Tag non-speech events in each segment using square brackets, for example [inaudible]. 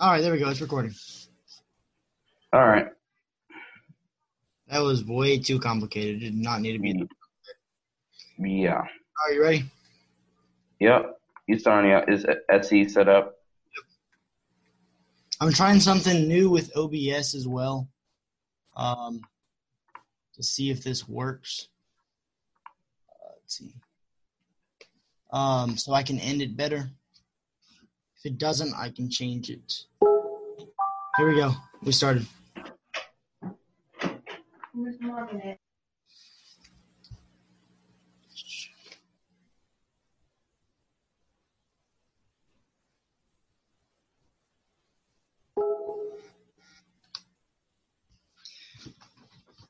All right, there we go. It's recording. All right. That was way too complicated. It did not need to be. Yeah. All right, you ready? Yep. You starting out? Is Etsy set up? I'm trying something new with OBS as well, um, to see if this works. Uh, let's see. Um, so I can end it better. If it doesn't, I can change it. Here we go. We started.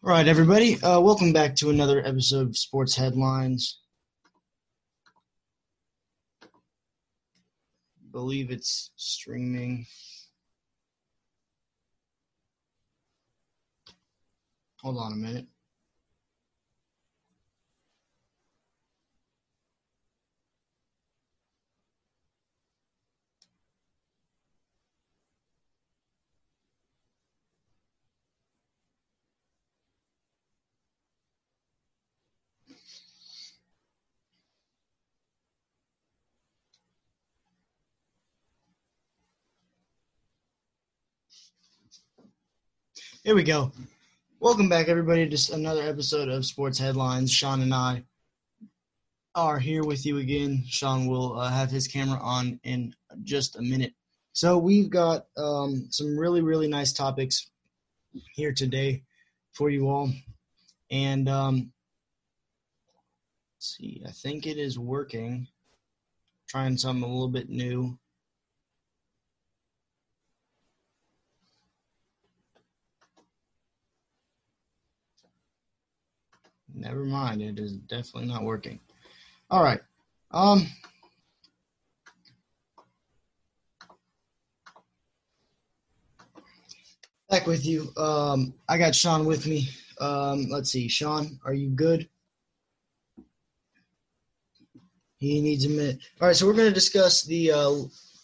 All right, everybody. Uh, welcome back to another episode of Sports Headlines. Believe it's streaming. Hold on a minute. Here we go. Welcome back, everybody, to another episode of Sports Headlines. Sean and I are here with you again. Sean will uh, have his camera on in just a minute. So, we've got um, some really, really nice topics here today for you all. And um, see, I think it is working. Trying something a little bit new. Never mind. It is definitely not working. All right. Um. Back with you. Um, I got Sean with me. Um, let's see. Sean, are you good? He needs a minute. All right, so we're going to discuss the uh,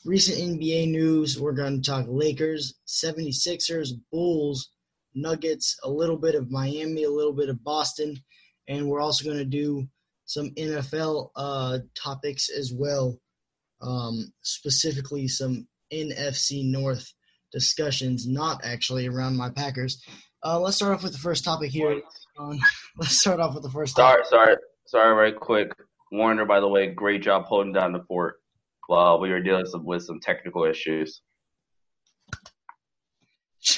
recent NBA news. We're going to talk Lakers, 76ers, Bulls, Nuggets, a little bit of Miami, a little bit of Boston, and we're also going to do some NFL uh, topics as well, um, specifically some NFC North discussions, not actually around my Packers. Uh, let's start off with the first topic here. Um, [laughs] let's start off with the first. Sorry, topic. sorry, sorry. Right quick, Warner. By the way, great job holding down the fort while we were dealing with some technical issues.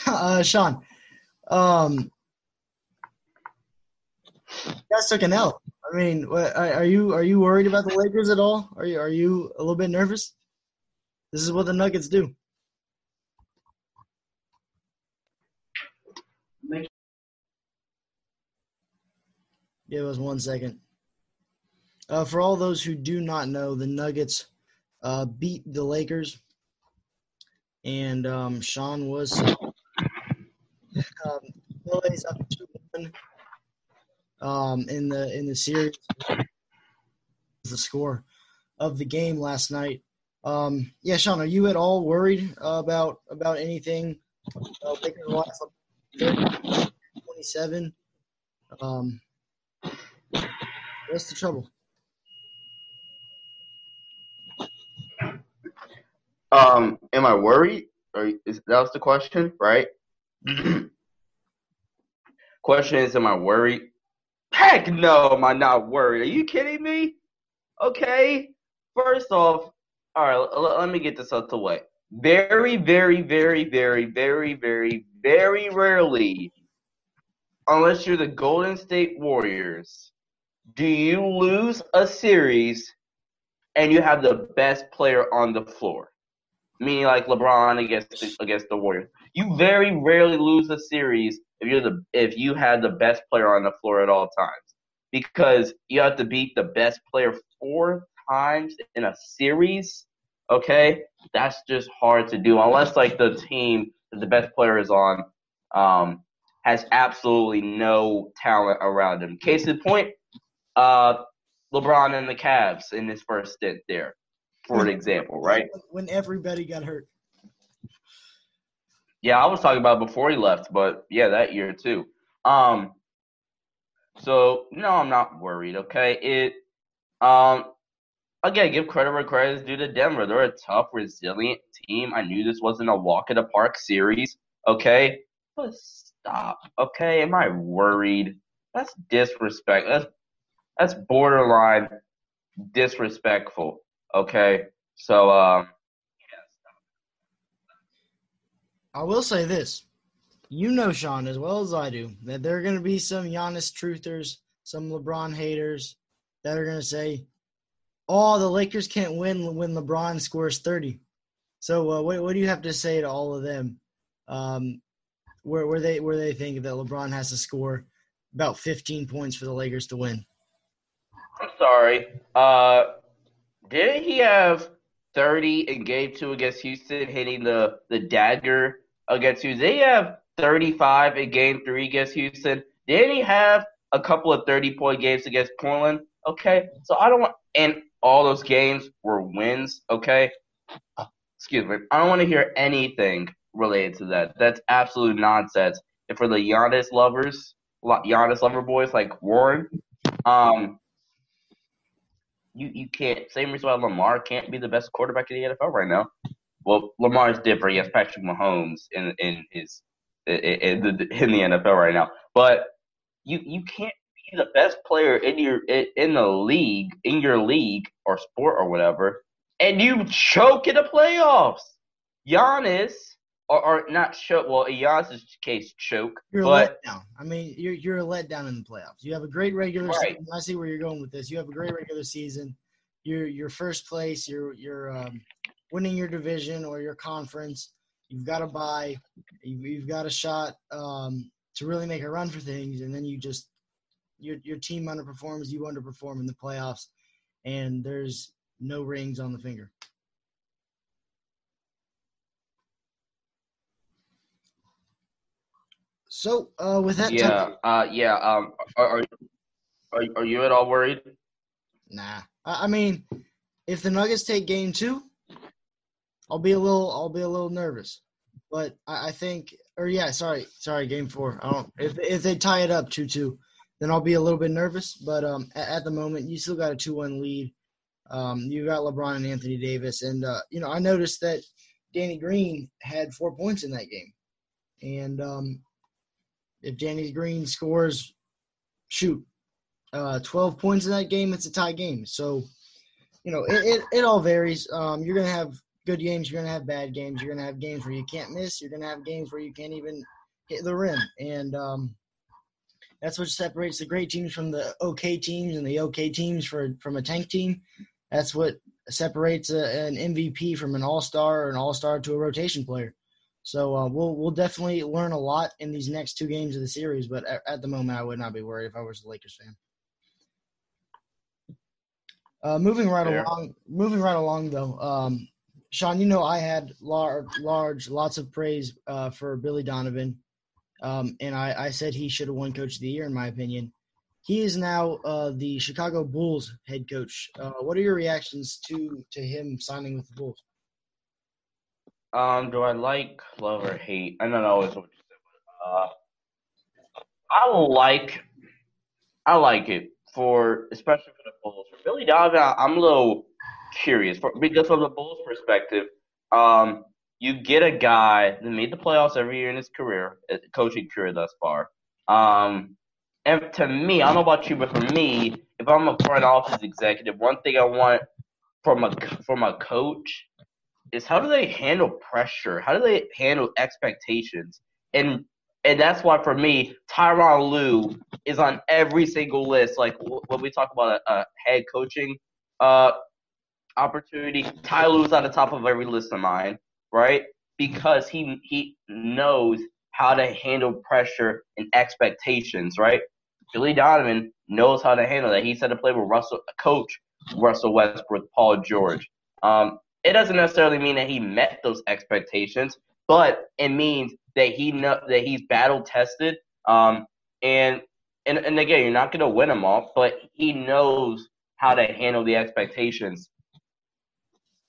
Uh, Sean, um, guys took an L. I mean, are you are you worried about the Lakers at all? Are you are you a little bit nervous? This is what the Nuggets do. Give us one second. Uh, for all those who do not know, the Nuggets uh, beat the Lakers, and um, Sean was um, up one um, in the in the series. The score of the game last night. Um, yeah, Sean, are you at all worried about about anything? Uh, 27. Um, what's the trouble? Um, am I worried? Or is that was the question, right? [clears throat] question is, am I worried? Heck no, am I not worried? Are you kidding me? Okay. First off, all right, l- let me get this out the way. Very, very, very, very, very, very, very rarely, unless you're the Golden State Warriors, do you lose a series and you have the best player on the floor. Meaning like LeBron against against the Warriors. You very rarely lose a series if you're the if you had the best player on the floor at all times. Because you have to beat the best player four times in a series. Okay? That's just hard to do unless like the team that the best player is on um has absolutely no talent around him. Case in point, uh, LeBron and the Cavs in his first stint there, for an example, right? When everybody got hurt. Yeah, I was talking about before he left, but yeah, that year too. Um, so no, I'm not worried. Okay, it um again, give credit where credit is due to Denver. They're a tough, resilient team. I knew this wasn't a walk in the park series. Okay, but stop. Okay, am I worried? That's disrespect. That's that's borderline disrespectful. Okay, so um. I will say this. You know, Sean, as well as I do, that there are going to be some Giannis truthers, some LeBron haters that are going to say, oh, the Lakers can't win when LeBron scores 30. So uh, what, what do you have to say to all of them? Um, where, where they where they think that LeBron has to score about 15 points for the Lakers to win? I'm sorry. Uh, didn't he have 30 in game two against Houston, hitting the, the dagger against Houston? They have 35 in game three against Houston? They only have a couple of 30 point games against Portland? Okay, so I don't want, and all those games were wins. Okay, excuse me. I don't want to hear anything related to that. That's absolute nonsense. And for the Giannis lovers, Giannis lover boys like Warren, um, you you can't. Same reason why Lamar can't be the best quarterback in the NFL right now. Well, Lamar is different. He has Patrick Mahomes in in his in, the in the NFL right now, but you you can't be the best player in your in the league in your league or sport or whatever, and you choke in the playoffs. Giannis or, or not choke. Well, in Giannis' case, choke. You're but, a letdown. I mean, you're you're a letdown in the playoffs. You have a great regular Right. season. I see where you're going with this. You have a great regular season. You're you're first place. You're you're um, winning your division or your conference. You've got to buy. You've, got a shot um, to really make a run for things, and then you just your your team underperforms. You underperform in the playoffs, and there's no rings on the finger. So, uh, with that, yeah, topic- uh, yeah. Um, are, are are you at all worried? Nah. I I mean, if the Nuggets take game two, I'll be a little I'll be a little nervous. But I, I think or yeah, sorry, sorry, game four. I don't if if they tie it up two two, then I'll be a little bit nervous. But um at, at the moment you still got a two one lead. Um you got LeBron and Anthony Davis and uh you know I noticed that Danny Green had four points in that game. And um if Danny Green scores shoot uh, 12 points in that game, it's a tie game. So, you know, it, it, it all varies. Um, you're to have good games. You're going to have bad games. You're going to have games where you can't miss. You're going to have games where you can't even hit the rim. And um, that's what separates the great teams from the okay teams and the okay teams for, from a tank team. That's what separates a, an MVP from an all-star or an all-star to a rotation player. So uh, we'll we'll definitely learn a lot in these next two games of the series. But at, at the moment, I would not be worried if I was a Lakers fan. Uh, moving right Fair. along, moving right along though, um, Sean, you know I had large, large, lots of praise uh, for Billy Donovan, um, and I, I said he should have won Coach of the Year in my opinion. He is now uh, the Chicago Bulls head coach. Uh, what are your reactions to to him signing with the Bulls? Um, do I like, love, or hate? I don't know what you but uh, I like, I like it for especially for the Bulls. For Billy Donovan, I'm a little curious for, because from the Bulls' perspective, um, you get a guy that made the playoffs every year in his career, uh, coaching career thus far. Um, and to me, I don't know about you, but for me, if I'm a front office executive, one thing I want from a from a coach is how do they handle pressure? How do they handle expectations? And and that's why for me, Tyronn Lue is on every single list. Like when we talk about a, a head coaching uh opportunity, Ty Lue's on the top of every list of mine, right? Because he he knows how to handle pressure and expectations, right? Billy Donovan knows how to handle that. He said to play with Russell, coach Russell Westbrook, Paul George. Um, it doesn't necessarily mean that he met those expectations, but it means that he know that he's battle tested. Um, and and and again, you're not gonna win them all, but he knows how to handle the expectations.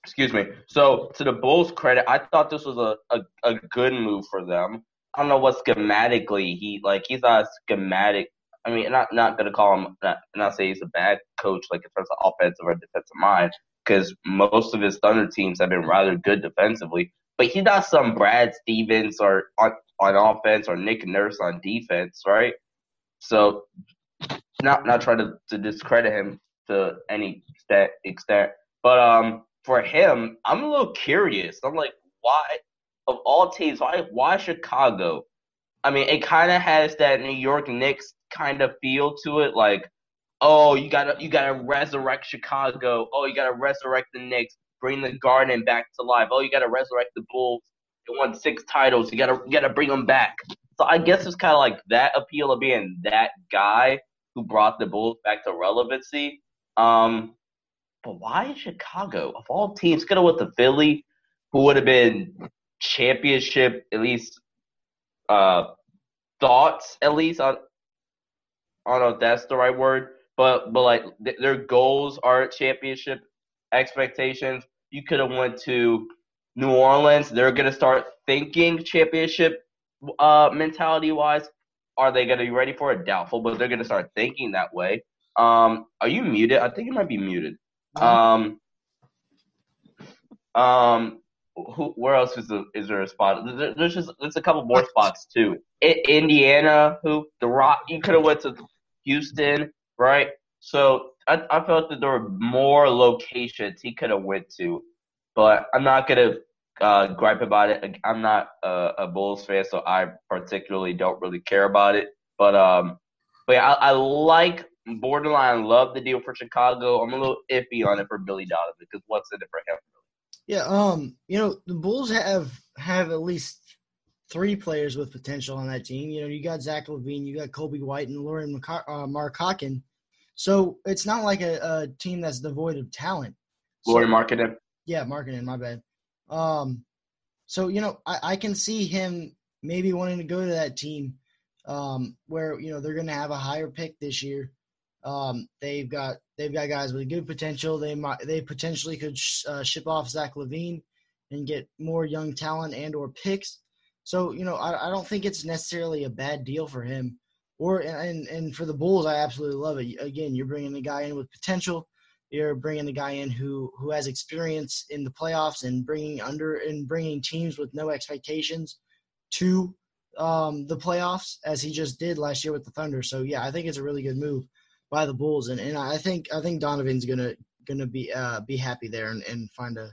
Excuse me. So to the Bulls' credit, I thought this was a, a, a good move for them. I don't know what schematically he like. He's not a schematic. I mean, not not gonna call him not not say he's a bad coach like in terms of offensive or defensive mind because most of his Thunder teams have been rather good defensively. But he's not some Brad Stevens or on, on offense or Nick Nurse on defense, right? So not not trying to, to discredit him to any extent, extent. But um, for him, I'm a little curious. I'm like, why of all teams, why why Chicago? I mean, it kind of has that New York Knicks kind of feel to it, like, oh, you gotta you gotta resurrect Chicago. Oh, you gotta resurrect the Knicks. Bring the Garden back to life. Oh, you gotta resurrect the Bulls. They won six titles. You gotta you gotta bring them back. So I guess it's kind of like that appeal of being that guy who brought the Bulls back to relevancy. Um, but why Chicago? Of all teams, have went to Philly, who would have been championship at least uh thoughts at least on I don't know if that's the right word, but but like th- their goals are championship expectations. You could have went to New Orleans. They're gonna start thinking championship uh mentality wise. Are they gonna be ready for it? Doubtful, but they're gonna start thinking that way. Um, are you muted? I think you might be muted. Um, um, who, where else is, the, is there a spot? There, there's just there's a couple more spots too. I, Indiana, who the Rock, you could have went to Houston, right? So I, I felt that there were more locations he could have went to, but I'm not gonna uh, gripe about it. I'm not a, a Bulls fan, so I particularly don't really care about it. But um, but yeah, I, I like borderline love the deal for Chicago. I'm a little iffy on it for Billy Donovan because what's in it for him? Yeah, um, you know, the Bulls have have at least three players with potential on that team. You know, you got Zach LaVine, you got Coby White, and Lauri uh, Markkanen. So it's not like a, a, team that's devoid of talent. Lauri so, Markkanen. Yeah, Markkanen. My bad. Um, so you know, I, I can see him maybe wanting to go to that team um, where you know they're going to have a higher pick this year. Um, they've got they've got guys with good potential. They might they potentially could sh- uh, ship off Zach LaVine and get more young talent and or picks. So you know I, I don't think it's necessarily a bad deal for him. Or and and for the Bulls, I absolutely love it. Again, you're bringing the guy in with potential. You're bringing the guy in who who has experience in the playoffs and bringing under and bringing teams with no expectations to um, the playoffs as he just did last year with the Thunder. So yeah, I think it's a really good move by the Bulls, and, and I think I think Donovan's gonna gonna be uh, be happy there and, and find a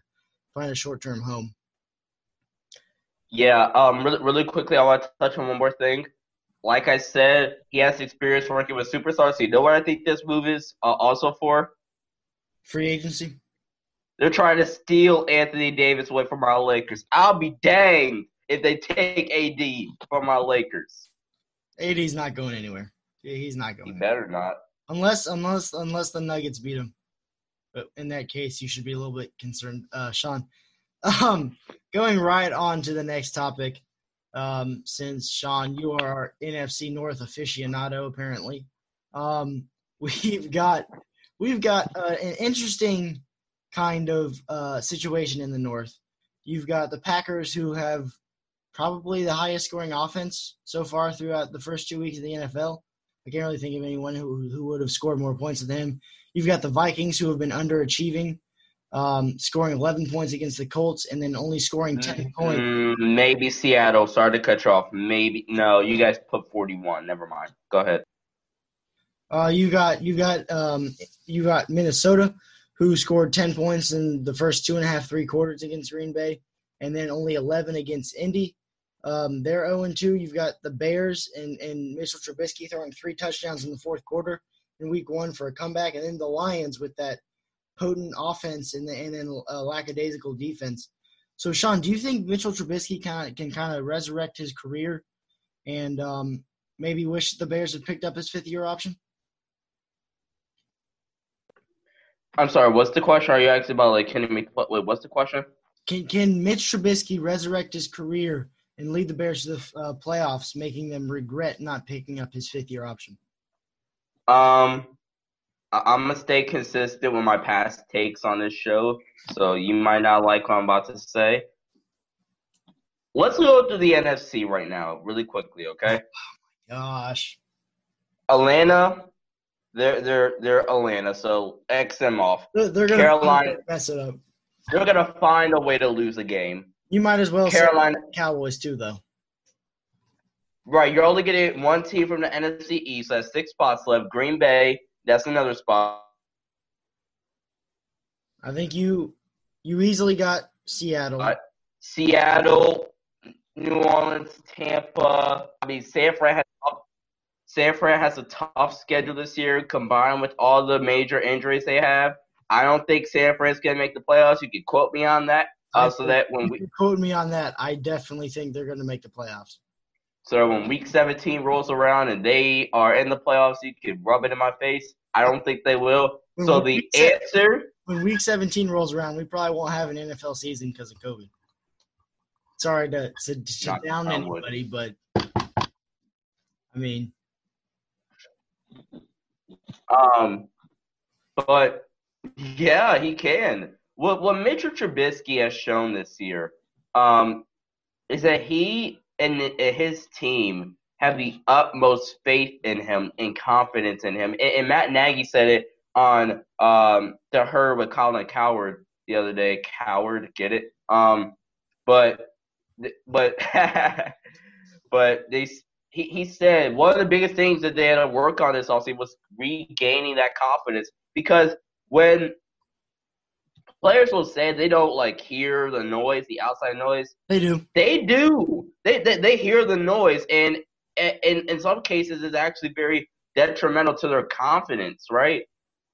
find a short term home. Yeah, um, really, really quickly, I want to touch on one more thing. Like I said, he has experience working with superstars. So you know what I think this move is uh, also for? Free agency. They're trying to steal Anthony Davis away from our Lakers. I'll be danged if they take AD from our Lakers. AD's not going anywhere. He's not going. He better not. Unless unless unless the Nuggets beat him. But in that case, you should be a little bit concerned, uh, Sean. [laughs] Um, going right on to the next topic. Um, since Sean, you are our NFC North aficionado, apparently. Um, [laughs] we've got we've got uh, an interesting kind of uh, situation in the North. You've got the Packers who have probably the highest scoring offense so far throughout the first two weeks of the NFL. I can't really think of anyone who who would have scored more points than him. You've got the Vikings who have been underachieving, um, scoring 11 points against the Colts and then only scoring 10 mm, points. maybe Seattle. Sorry to cut you off. Maybe no. You guys put 41. Never mind. Go ahead. Uh, you got you got um, you got Minnesota, who scored 10 points in the first two and a half three quarters against Green Bay, and then only 11 against Indy. Um, they're 0 2. You've got the Bears and, and Mitchell Trubisky throwing three touchdowns in the fourth quarter in week one for a comeback. And then the Lions with that potent offense and, the, and then a lackadaisical defense. So, Sean, do you think Mitchell Trubisky kind of can kind of resurrect his career and um, maybe wish the Bears had picked up his fifth year option? I'm sorry. What's the question? Are you asking about like can he? What? Wait, what's the question? Can Can Mitch Trubisky resurrect his career and lead the Bears to the uh, playoffs, making them regret not picking up his fifth year option? Um, I'm gonna stay consistent with my past takes on this show, so you might not like what I'm about to say. Let's go to the NFC right now, really quickly, okay? [sighs] Oh my gosh. Atlanta, they're they're they're Atlanta, so X them off. They're, they're gonna Carolina- mess it up. They're gonna find a way to lose a game. You might as well Carolina, Cowboys too, though. right? You're only getting one team from the NFC East. That's six spots left. Green Bay, that's another spot. I think you you easily got Seattle. Right. Seattle, New Orleans, Tampa. I mean, San Fran has San Fran has a tough schedule this year, combined with all the major injuries they have. I don't think San Fran's gonna make the playoffs. You can quote me on that, uh, so that when we quote me on that, I definitely think they're going to make the playoffs. so when Week 17 rolls around and they are in the playoffs, you can rub it in my face. I don't think they will. So the answer, when week 17 rolls around, we probably won't have an NFL season because of COVID. Sorry to, to, to down anybody, but I mean, Um, but yeah, he can. What what Mitchell Trubisky has shown this year, um, is that he and his team have the utmost faith in him and confidence in him. And, and Matt Nagy said it on um the Herd with Colin Cowherd the other day. Coward, get it? Um, but but [laughs] but they he, he said one of the biggest things that they had to work on this offseason was regaining that confidence because when players will say they don't like hear the noise, the outside noise, they do. they do. They they, they hear the noise, and in in some cases, it's actually very detrimental to their confidence, right?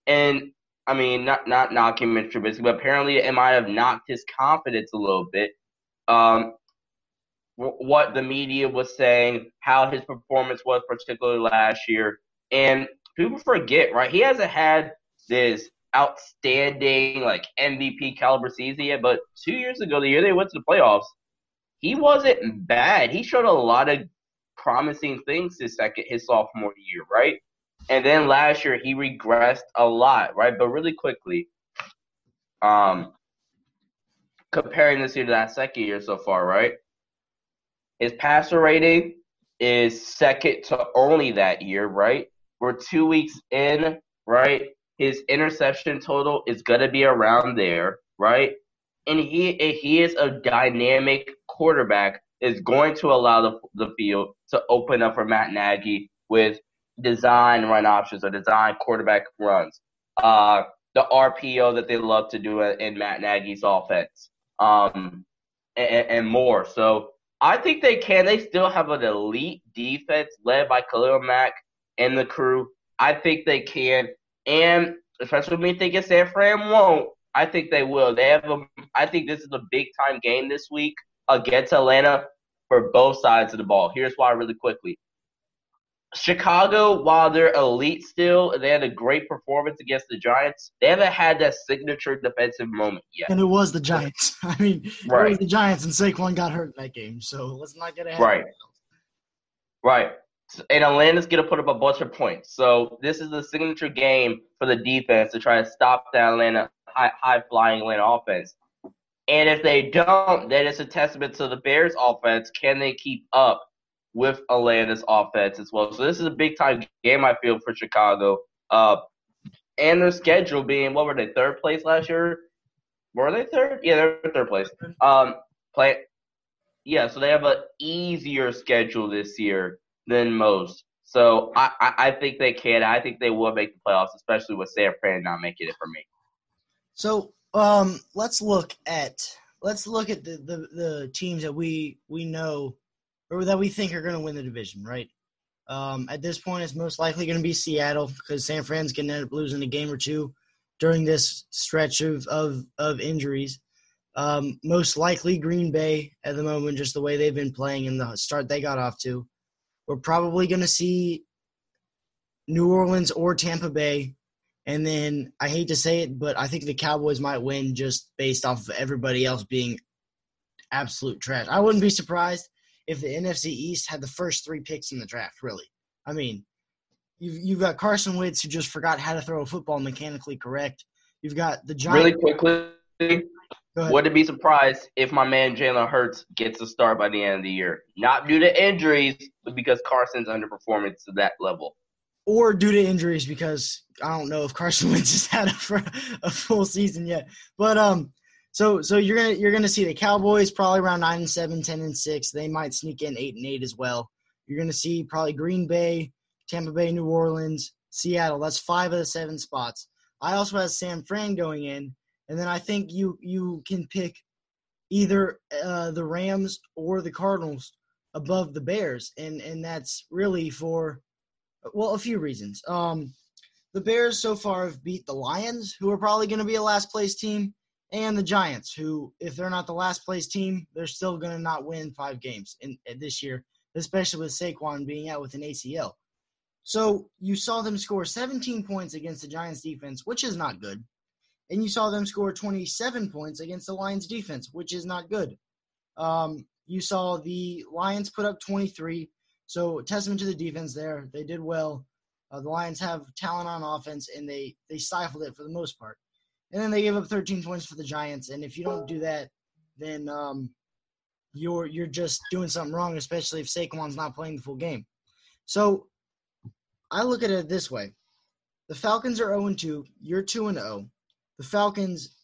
And I mean, not not knocking Mitch Trubisky, but apparently it might have knocked his confidence a little bit. Um, what the media was saying, how his performance was, particularly last year, and people forget, right? He hasn't had this outstanding like MVP caliber season yet, but two years ago, the year they went to the playoffs, he wasn't bad. He showed a lot of promising things his second his sophomore year, right? And then last year he regressed a lot, right? But really quickly, um, comparing this year to that second year so far, right? His passer rating is second to only that year, right? We're two weeks in, right? His interception total is gonna be around there, right? And he he is a dynamic quarterback. Is going to allow the the field to open up for Matt Nagy with design run options or design quarterback runs. Uh, the RPO that they love to do in Matt Nagy's offense, um, and, and more. So I think they can. They still have an elite defense led by Khalil Mack and the crew. I think they can, and especially me thinking San Fran won't. I think they will. They have a. I think this is a big time game this week against Atlanta for both sides of the ball. Here's why, really quickly. Chicago, while they're elite still, they had a great performance against the Giants. They haven't had that signature defensive moment yet. And it was the Giants. [laughs] I mean, it was the Giants, and Saquon got hurt in that game. So let's not get ahead. Right. Right. And Atlanta's going to put up a bunch of points. So this is the signature game for the defense to try to stop the Atlanta high, high flying Atlanta offense. And if they don't, then it's a testament to the Bears offense. Can they keep up with Atlanta's offense as well? So this is a big time game, I feel, for Chicago. Uh, and their schedule being, what were they, third place last year? Were they third? Yeah, they're third place. Um, play, yeah, so they have an easier schedule this year than most. So I, I, think they can. I think they will make the playoffs, especially with San Fran not making it for me. So um, let's look at let's look at the, the, the teams that we we know or that we think are going to win the division, right? Um, at this point, it's most likely going to be Seattle because San Fran's going to end up losing a game or two during this stretch of of, of injuries. Um, most likely Green Bay at the moment, just the way they've been playing and the start they got off to. We're probably going to see New Orleans or Tampa Bay and then I hate to say it, but I think the Cowboys might win just based off of everybody else being absolute trash. I wouldn't be surprised if the NFC East had the first three picks in the draft, really. I mean, you've you've got Carson Wentz who just forgot how to throw a football mechanically correct. You've got the Giants. Really quickly, wouldn't be surprised if my man Jalen Hurts gets a start by the end of the year. Not due to injuries, but because Carson's underperforming to that level. Or due to injuries, because I don't know if Carson [laughs] Wentz has had a, a full season yet. But um, so so you're gonna you're gonna see the Cowboys probably around nine and seven, 10 and six. They might sneak in eight and eight as well. You're gonna see probably Green Bay, Tampa Bay, New Orleans, Seattle. That's five of the seven spots. I also have San Fran going in, and then I think you you can pick either uh, the Rams or the Cardinals above the Bears, and and that's really for well a few reasons. Um, the Bears so far have beat the Lions, who are probably going to be a last place team, and the Giants, who if they're not the last place team, they're still going to not win five games in, in this year, especially with Saquon being out with an ACL. So you saw them score 17 points against the Giants defense, which is not good. And you saw them score 27 points against the Lions defense, which is not good. Um, you saw the Lions put up 23. So testament to the defense there. They did well. Uh, the Lions have talent on offense, and they they stifled it for the most part. And then they gave up 13 points for the Giants. And if you don't do that, then um, you're you're just doing something wrong, especially if Saquon's not playing the full game. So I look at it this way: the Falcons are 0 2. You're 2 0. The Falcons,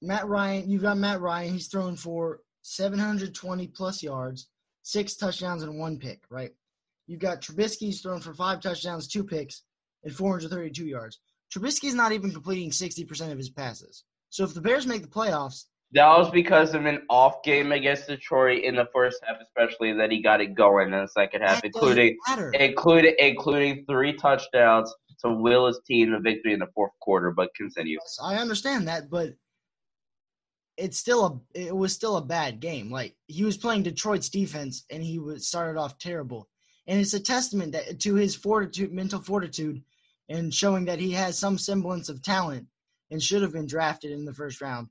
Matt Ryan, you've got Matt Ryan. He's thrown for 720 plus yards, six touchdowns, and one pick. Right. You've got Trubisky's thrown for five touchdowns, two picks, and 432 yards. Trubisky's not even completing 60% of his passes. So if the Bears make the playoffs, that was because of an off game against Detroit in the first half, especially that he got it going in the second half, including including including three touchdowns to will his team the victory in the fourth quarter. But continue. I understand that, but it's still a it was still a bad game. Like he was playing Detroit's defense, and he was started off terrible. And it's a testament that to his fortitude, mental fortitude, and showing that he has some semblance of talent and should have been drafted in the first round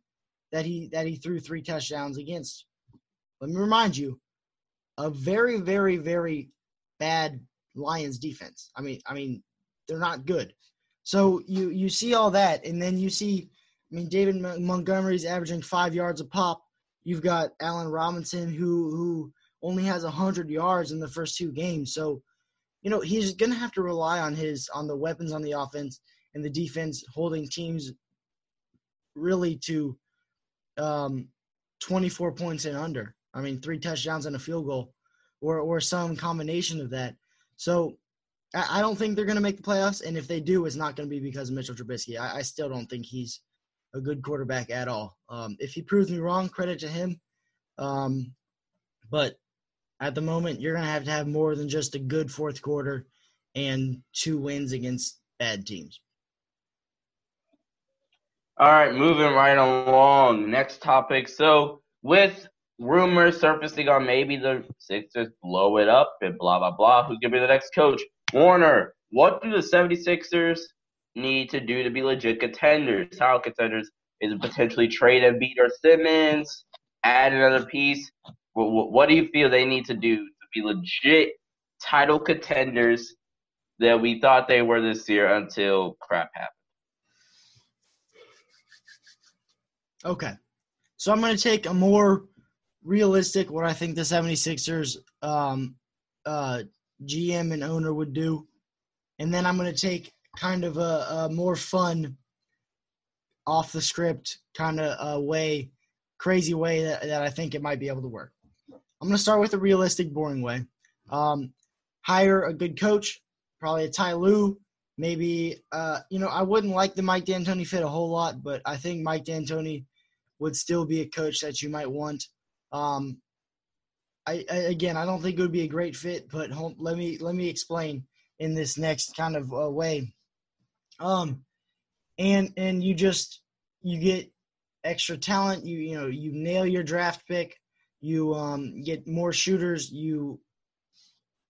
that he that he threw three touchdowns against. Let me remind you, a very very very bad Lions defense. I mean I mean they're not good. So you you see all that, and then you see, I mean David Montgomery's averaging five yards a pop. You've got Allen Robinson who who only has hundred yards in the first two games. So you know he's to have to rely on his on the weapons on the offense and the defense holding teams really to um, 24 points and under. I mean, three touchdowns and a field goal, or or some combination of that. So I, don't think they're going to make the playoffs, and if they do, it's not going to be because of Mitchell Trubisky. I, I, still don't think he's a good quarterback at all. Um, if he proves me wrong, credit to him. Um, but at the moment, you're going to have to have more than just a good fourth quarter and two wins against bad teams. All right, moving right along. Next topic. So, with rumors surfacing on maybe the Sixers blow it up and blah, blah, blah, who could be the next coach? Warner, what do the 76ers need to do to be legit contenders? How contenders? Is it potentially trade Embiid or Simmons? Add another piece? What, what do you feel they need to do to be legit title contenders that we thought they were this year until crap happened? Okay. So I'm going to take a more realistic, what I think the 76ers um, uh, GM and owner would do. And then I'm going to take kind of a, a more fun, off the script kind of a way, crazy way that, that I think it might be able to work. I'm going to start with a realistic, boring way. Um, hire a good coach, probably a Ty Lue, maybe uh, you know I wouldn't like the Mike D'Antoni fit a whole lot, but I think Mike D'Antoni would still be a coach that you might want. Um, I, I, again, I don't think it would be a great fit, but let me let me explain in this next kind of uh, way. Um, and and you just you get extra talent. You you know you nail your draft pick. You um get more shooters. You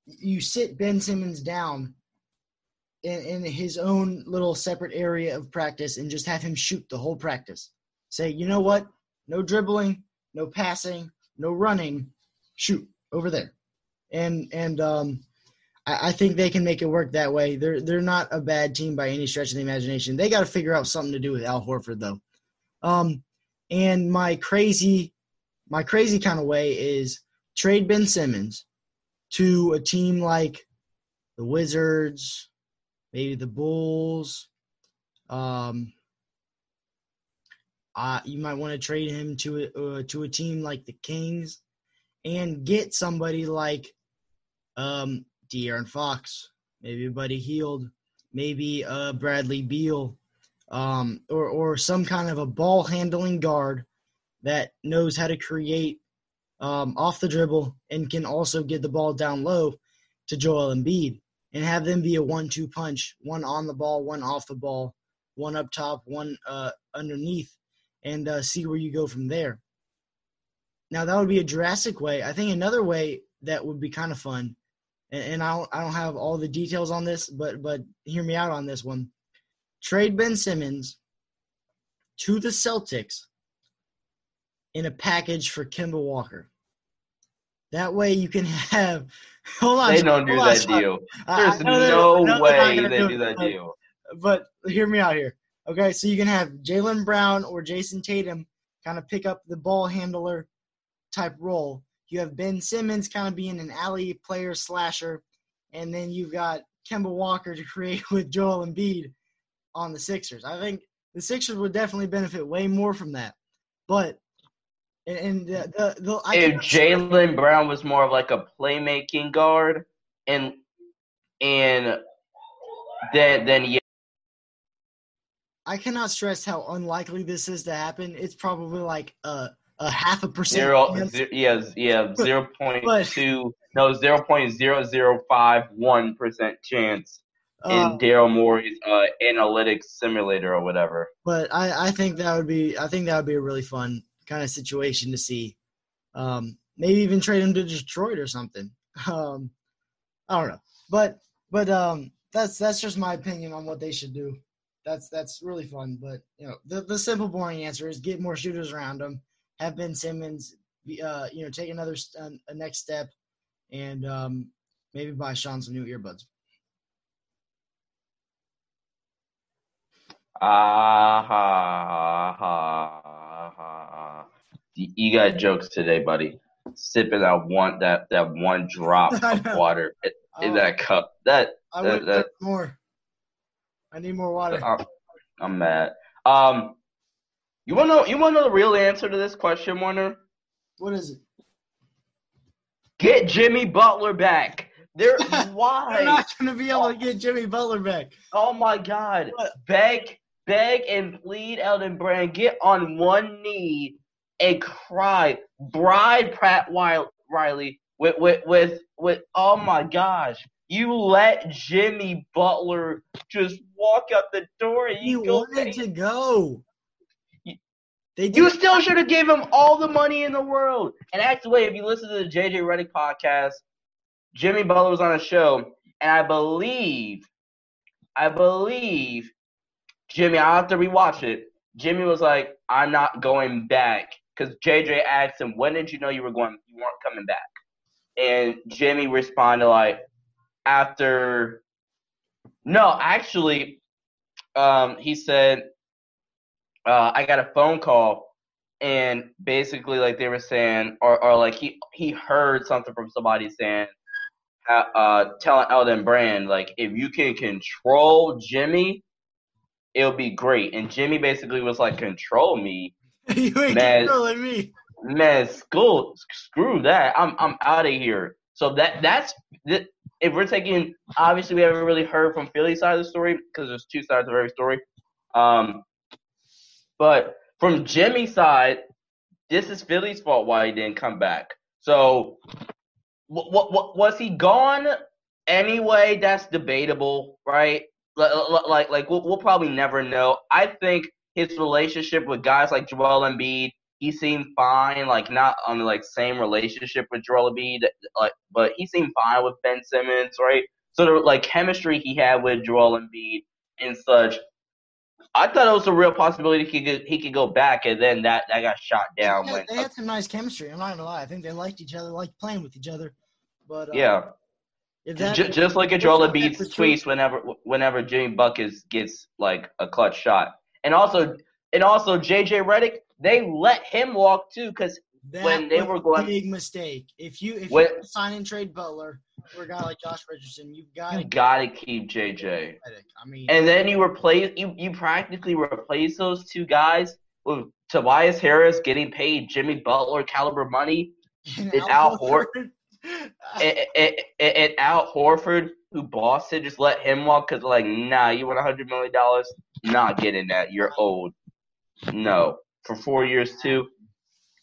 you sit Ben Simmons down in, in his own little separate area of practice and just have him shoot the whole practice say, you know what? No dribbling, no passing, no running. Shoot over there. And and um, I, I think they can make it work that way. They're they're not a bad team by any stretch of the imagination. They got to figure out something to do with Al Horford though. Um, and my crazy, my crazy kind of way is trade Ben Simmons to a team like the Wizards, maybe the Bulls. Um, uh, you might want to trade him to a, uh, to a team like the Kings and get somebody like um, De'Aaron Fox, maybe Buddy Hield, maybe uh, Bradley Beal, um, or or some kind of a ball handling guard that knows how to create um, off the dribble and can also get the ball down low to Joel Embiid and have them be a one-two punch, one on the ball, one off the ball, one up top, one uh, underneath, and uh, see where you go from there. Now that would be a drastic way. I think another way that would be kind of fun, and, and I don't I don't have all the details on this, but but hear me out on this one. Trade Ben Simmons to the Celtics in a package for Kemba Walker. That way you can have. [laughs] Hold on. They don't do that deal. There's they're- no they're way they do do that but- deal. but hear me out here. Okay, so you can have Jaylen Brown or Jayson Tatum kind of pick up the ball handler type role. You have Ben Simmons kind of being an alley player slasher, and then you've got Kemba Walker to create [laughs] with Joel Embiid on the Sixers. I think the Sixers would definitely benefit way more from that. But and, the the, the I If Jaylen Brown was more of like a playmaking guard, and and then then yeah, I cannot stress how unlikely this is to happen. It's probably like a a half a percent zero, yeah, yeah, zero point two, no, zero point zero zero five one percent chance in Uh, Daryl Morey's uh, analytics simulator or whatever. but I, I think that would be I think that would be a really fun kind of situation to see. Um, maybe even trade him to Detroit or something. [laughs] Um, I don't know, but but um, that's that's just my opinion on what they should do. That's that's really fun. But you know, the the simple boring answer is get more shooters around him. Have Ben Simmons, be, uh, you know, take another st- a next step, and um, maybe buy Sean some new earbuds. Ah ha ha ha. You you got jokes today, buddy. Sipping that one that that one drop [laughs] of water in, in Oh, that cup. That I that- that- more. I need more water. I'm, I'm mad. Um, you wanna know? You wanna know the real answer to this question, Warner? What is it? Get Jimmy Butler back. There, why? [laughs] They're not going to be able to get Jimmy Butler back. Oh my God! What? Beg, beg, and plead, Elton Brand. Get on one knee and cry. Bride Pat Riley with with with with. Oh my gosh! You let Jimmy Butler just walk out the door and He wanted to go. You- They. You still should have gave him all the money in the world. And actually, if you listen to the JJ Redick podcast, Jimmy Butler was on a show, and I believe, I believe, Jimmy. I have to rewatch it. Jimmy was like, "I'm not going back," because JJ asked him, "When did you know you were going? You weren't coming back?" And Jimmy responded like, "After." No, actually, um, he said, uh, "I got a phone call." and basically like they were saying or, or like he he heard something from somebody saying uh, uh telling Elton Brand like if you can control Jimmy it'll be great and Jimmy basically was like control me [laughs] you ain't Man. controlling me. man school screw that I'm I'm out of here so that that's th- if we're taking obviously we haven't really heard from Philly side of the story because there's two sides of every story um but from Jimmy's side, this is Philly's fault why he didn't come back. So, what, what, was he gone anyway? That's debatable, right? Like, like, like we'll, we'll probably never know. I think his relationship with guys like Joel Embiid, he seemed fine. Like not on the like same relationship with Joel Embiid, like, but he seemed fine with Ben Simmons, right? So the like chemistry he had with Joel Embiid and such. I thought it was a real possibility he could he could go back, and then that, that got shot down Yeah, when they had some nice chemistry. I'm not gonna lie. I think they liked each other, liked playing with each other. But uh, yeah. That, just, just at Joel Embiid's tweets whenever whenever Jimmy Buckets gets like a clutch shot, and also and also JJ Redick, they let him walk too because when they were going big mistake. If you if when, you sign and trade Butler for a guy like Josh Richardson, you've got you got to keep JJ. I mean, and then you replace you you practically replace those two guys with Tobias Harris getting paid Jimmy Butler caliber money, and, and Al Horford, [laughs] and, and, and Al Horford, who Boston just let him walk because like, nah, you want a hundred million dollars, not getting that. You're old. No, for four years too.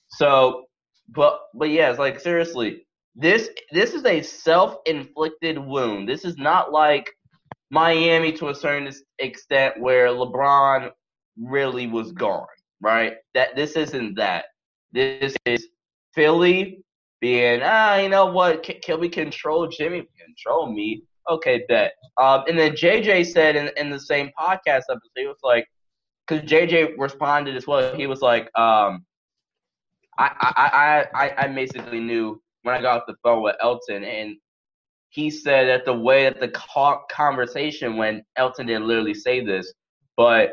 So, but but yeah, it's like seriously, this this is a self-inflicted wound. This is not like Miami to a certain extent where LeBron really was gone, right? That this isn't that. This is Philly being ah, you know what? Can, can we control Jimmy? Control me? Okay, bet. Um, and then JJ said in in the same podcast episode, he was like, because JJ responded as well. He was like, um, I, I, I, I basically knew when I got off the phone with Elton, and he said that the way that the conversation went, Elton didn't literally say this, but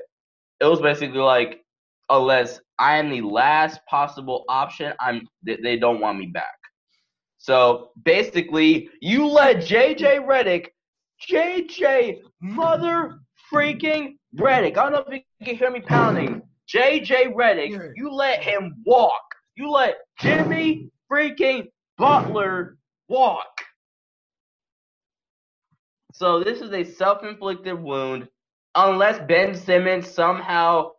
it was basically like, unless I am the last possible option, I'm they don't want me back. So basically, you let JJ Redick, JJ mother freaking Redick. I don't know if you can hear me pounding. JJ Redick, you let him walk. You let Jimmy freaking Butler walk. So this is a self-inflicted wound. Unless Ben Simmons somehow,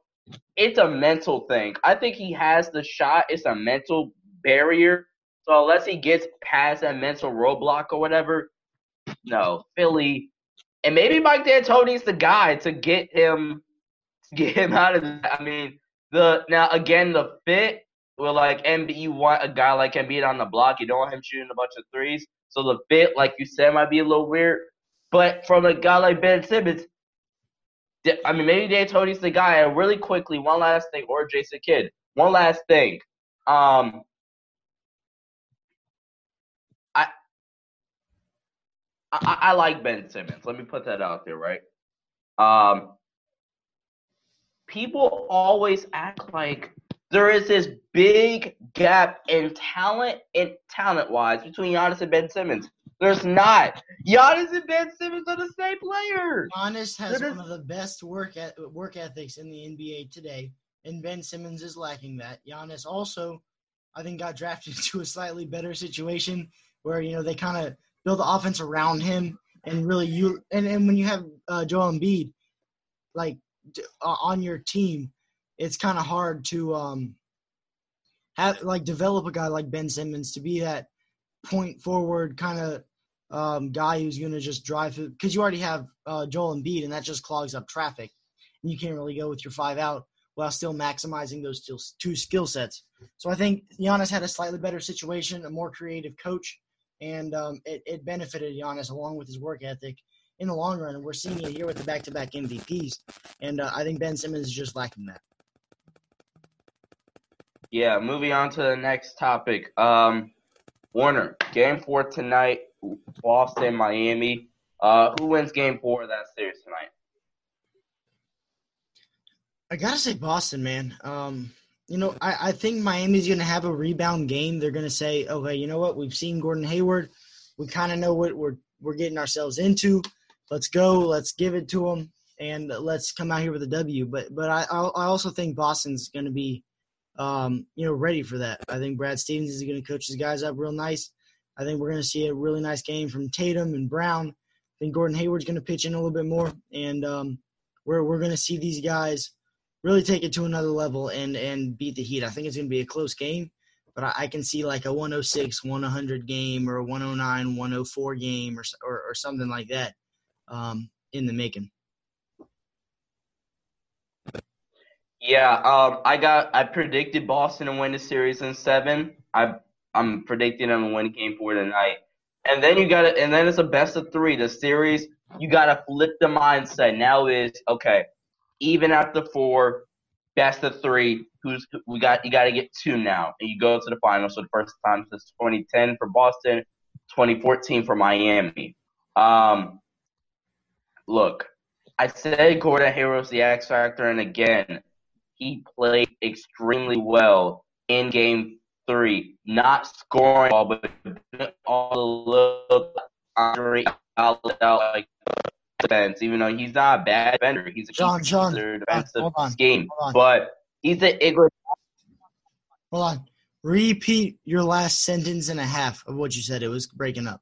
it's a mental thing. I think he has the shot. It's a mental barrier. So unless he gets past that mental roadblock or whatever, no, Philly and maybe Mike D'Antoni's the guy to get him to [laughs] get him out of that. I mean, the now again the fit will like Embiid. You want a guy like Embiid on the block. You don't want him shooting a bunch of threes. So the fit, like you said, might be a little weird. But from a guy like Ben Simmons, I mean, maybe D'Antoni's the guy. And really quickly, one last thing, or Jason Kidd. One last thing. Um, I, I like Ben Simmons. Let me put that out there, right? Um, people always act like there is this big gap in talent and talent wise between Giannis and Ben Simmons. There's not. Giannis and Ben Simmons are the same player. Giannis has one of the best work at, work ethics in the NBA today, and Ben Simmons is lacking that. Giannis also, I think, got drafted [laughs] to a slightly better situation where you know they kind of build the offense around him and really you and, and when you have uh, Joel Embiid like uh, on your team, it's kind of hard to um have like develop a guy like Ben Simmons to be that point forward kind of um, guy who's going to just drive because you already have uh, Joel Embiid and that just clogs up traffic and you can't really go with your five out while still maximizing those two skill sets. So I think Giannis had a slightly better situation, a more creative coach, and um, it, it benefited Giannis along with his work ethic in the long run. And we're seeing it here with the back-to-back MVPs, and uh, I think Ben Simmons is just lacking that. Yeah, moving on to the next topic. Um, Warner, game four tonight, Boston, Miami. Uh, who wins game four of that series tonight? I gotta say Boston, man. Um, you know, I, I think Miami's to have a rebound game. They're to say, okay, you know what? We've seen Gordon Hayward. We kind of know what we're we're getting ourselves into. Let's go. Let's give it to them, and let's come out here with a W. But but I I also think Boston's to be, um, you know, ready for that. I think Brad Stevens is going to coach his guys up real nice. I think we're going to see a really nice game from Tatum and Brown. I think Gordon Hayward's going to pitch in a little bit more, and um, we're we're going to see these guys really take it to another level and and beat the Heat. I think it's going to be a close game, but I, I, can see like a 106, 100 game or a 109, 104 game or or, or something like that um, in the making. Yeah, um, I got I predicted Boston to win the series in seven. I I'm predicting them to win game four tonight. And then you got to, and then it's a best of three. The series, you got to flip the mindset. Now is okay even after four, best of three. Who's we got? You got to get two now, and you go to the finals for the first time since 2010 for Boston, 2014 for Miami. Um, look, I said Gordon Hayward's the X factor, and again, he played extremely well in Game Three, not scoring all, but all the little Andre out like defense. Even though he's not a bad defender, he's a John, John, defensive hold on, scheme, hold on. but he's an Igor. Hold on. Repeat your last sentence and a half of what you said. It was breaking up.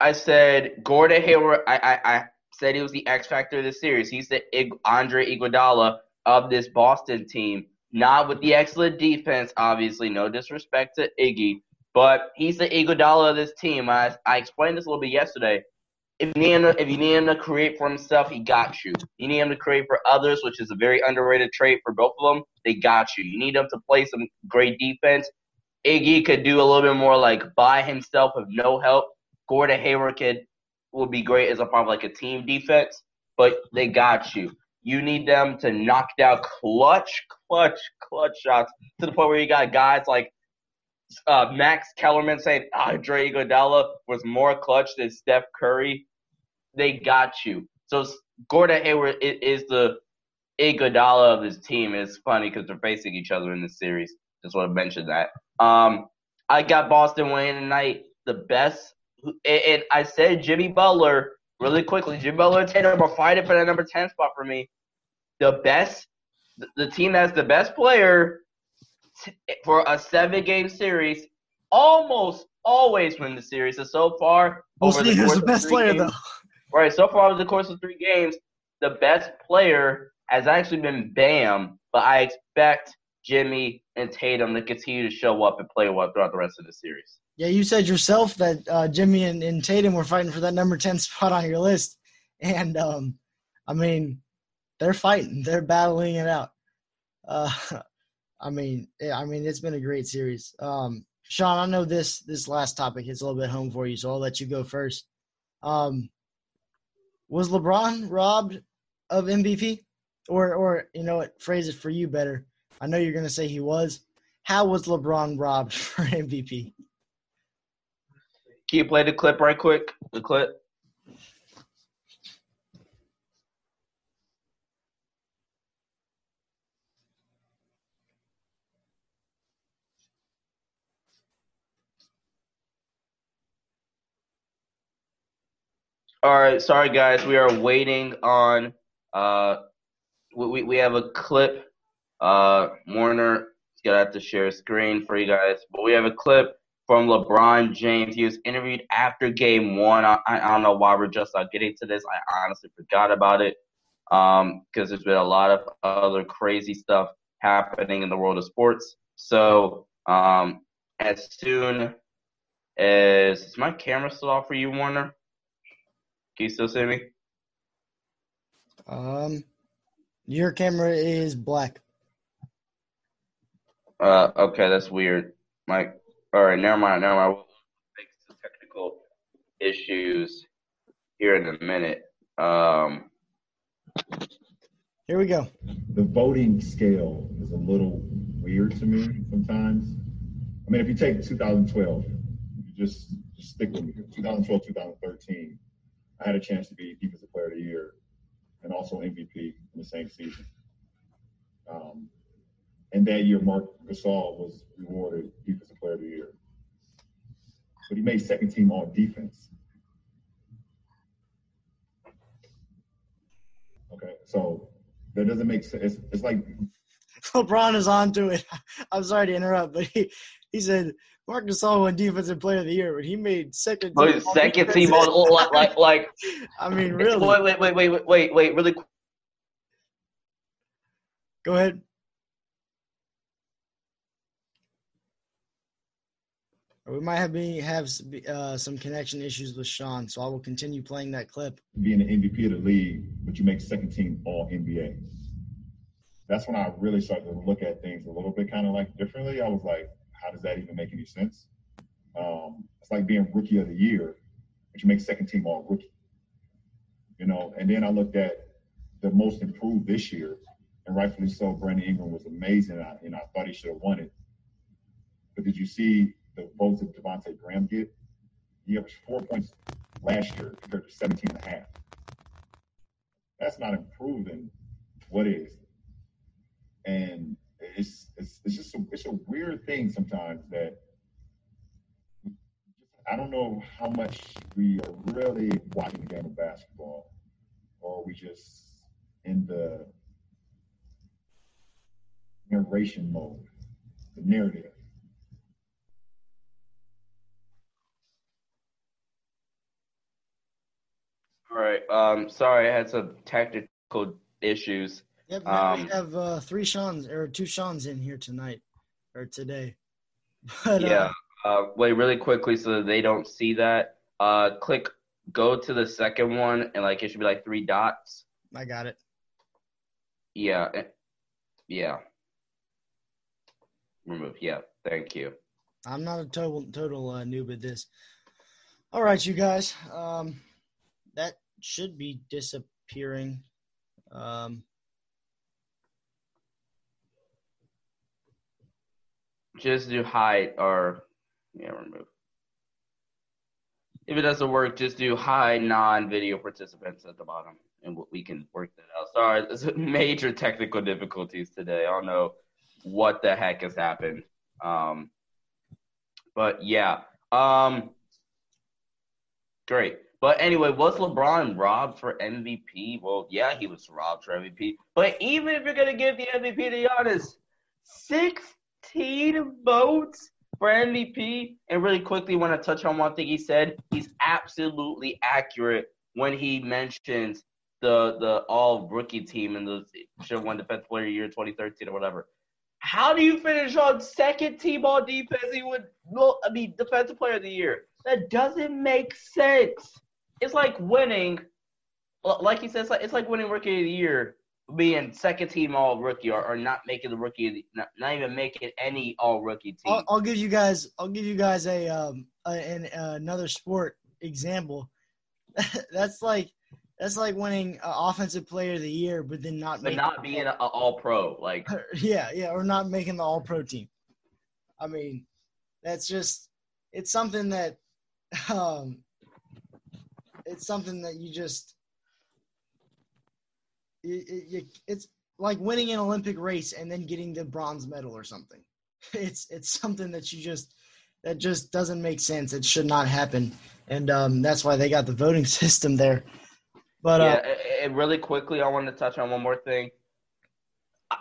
I said Gordon Hayward. I, I, I said he was the X factor of the series. He's the Andre Iguodala of this Boston team. Not with the excellent defense, obviously. No disrespect to Iggy, but he's the Iguodala of this team. I, I explained this a little bit yesterday. If you, need him to, if you need him to create for himself, he got you. You need him to create for others, which is a very underrated trait for both of them. They got you. You need him to play some great defense. Iggy could do a little bit more like by himself with no help. Gordon Hayward could will be great as a part of like a team defense, but they got you. You need them to knock down clutch, clutch, clutch shots to the point where you got guys like uh, Max Kellerman saying Andre Iguodala was more clutch than Steph Curry. They got you. So Gordon Hayward is, the Iguodala of his team. It's funny because they're facing each other in this series. Just want to mention that. Um, I got Boston winning tonight. The best, and I said Jimmy Butler really quickly. Jimmy Butler and Tatum are fighting for that number ten spot for me. The best, the team that's the best player for a seven game series, almost always win the series. And so far, we'll over see the who's the best player games, though. [laughs] Right, so far over the course of three games, the best player has actually been Bam, but I expect Jimmy and Tatum to continue to show up and play well throughout the rest of the series. Yeah, you said yourself that uh, Jimmy and, and Tatum were fighting for that number ten spot on your list, and um, I mean, they're fighting, they're battling it out. Uh, [laughs] I mean, I mean, it's been a great series. Um, Sean, I know this this last topic is a little bit home for you, so I'll let you go first. Um, was LeBron robbed of MVP, or or you know what? Phrase it for you better. I know you're going to say he was. How was LeBron robbed [laughs] for MVP? Can you play the clip right quick? The clip. All right, sorry guys, we are waiting on. Uh, we we have a clip. Uh, Warner gonna have to share a screen for you guys, but we have a clip from LeBron James. He was interviewed after Game One. I, I don't know why we're just not getting to this. I honestly forgot about it um, because there's been a lot of other crazy stuff happening in the world of sports. So um, as soon as is my camera still off for you, Warner? Can you still see me? Um, your camera is black. Uh, okay, that's weird. Mike. All right, never mind. Never mind. We'll fix the technical issues here in a minute. Um, here we go. The voting scale is a little weird to me sometimes. I mean, if you take 2012, you just, just stick with me 2012, 2013 I had a chance to be Defensive Player of the Year and also MVP in the same season. Um, and that year, Marc Gasol was rewarded Defensive Player of the Year. But he made second team all defense. Okay, so that doesn't make sense. It's, it's like [laughs] LeBron is on to it. [laughs] I'm sorry to interrupt, but he, he said Marc Gasol won Defensive Player of the Year, but he made second. Oh, team second team all like, like like. [laughs] I mean, really. Wait, wait, wait, wait, wait, wait, really. Go ahead. We might have be, have uh, some connection issues with Sean, so I will continue playing that clip. Being the MVP of the league, but you make second team All NBA. That's when I really started to look at things a little bit kind of like differently. I was like, how does that even make any sense? Um, it's like being rookie of the year, but you make second team all rookie. You know, and then I looked at the most improved this year, and rightfully so. Brandon Ingram was amazing. I, you know, I thought he should have won it. But did you see the votes that Devonte Graham get? He averaged four points last year compared to 17 and a half. That's not improving what is. And it's it's, it's just a, it's a weird thing sometimes that I don't know how much we are really watching the game of basketball, or we just in the narration mode, the narrative. All right. Um, sorry, I had some technical issues. Yep, Um, we have uh, three Sean's or two Sean's in here tonight or today. [laughs] But, uh, Yeah. Uh, wait, really quickly, so that they don't see that. Uh, click, go to the second one, and like it should be like three dots. I got it. Yeah. eh, Yeah. Remove. Yeah. Thank you. I'm not a total total uh, noob at this. All right, you guys. Um, that should be disappearing. Um, Just do hide or yeah, remove. If it doesn't work, just do hide non-video participants at the bottom, and we can work that out. Sorry, there's [laughs] major technical difficulties today. I don't know what the heck has happened. Um, but yeah, um, great. But anyway, was LeBron robbed for MVP? Well, yeah, he was robbed for MVP. But even if you're gonna give the MVP to Giannis, 16 votes for MVP. And really quickly, want to touch on one thing he said. He's absolutely accurate when he mentions the the all rookie team and the should have won defensive player of the year 2013 or whatever. How do you finish on second team all defense? He would I mean defensive player of the year. That doesn't make sense. It's like winning like he says, it's like, it's like winning rookie of the year, being second team all rookie, or, or not making the rookie, of the, not, not even making any all rookie team. I'll, I'll give you guys. I'll give you guys a um a, an, another sport example. [laughs] that's like that's like winning uh, offensive player of the year, but then not but not being an all pro. Like, [laughs] yeah, yeah, or not making the All Pro team. I mean, that's just it's something that [laughs] um it's something that you just it, it, you- it's like winning an Olympic race and then getting the bronze medal or something. [laughs] It's it's something that you just that just doesn't make sense. It should not happen, and um, that's why they got the voting [laughs] system there. But yeah, uh, and- really quickly, I want to touch on one more thing.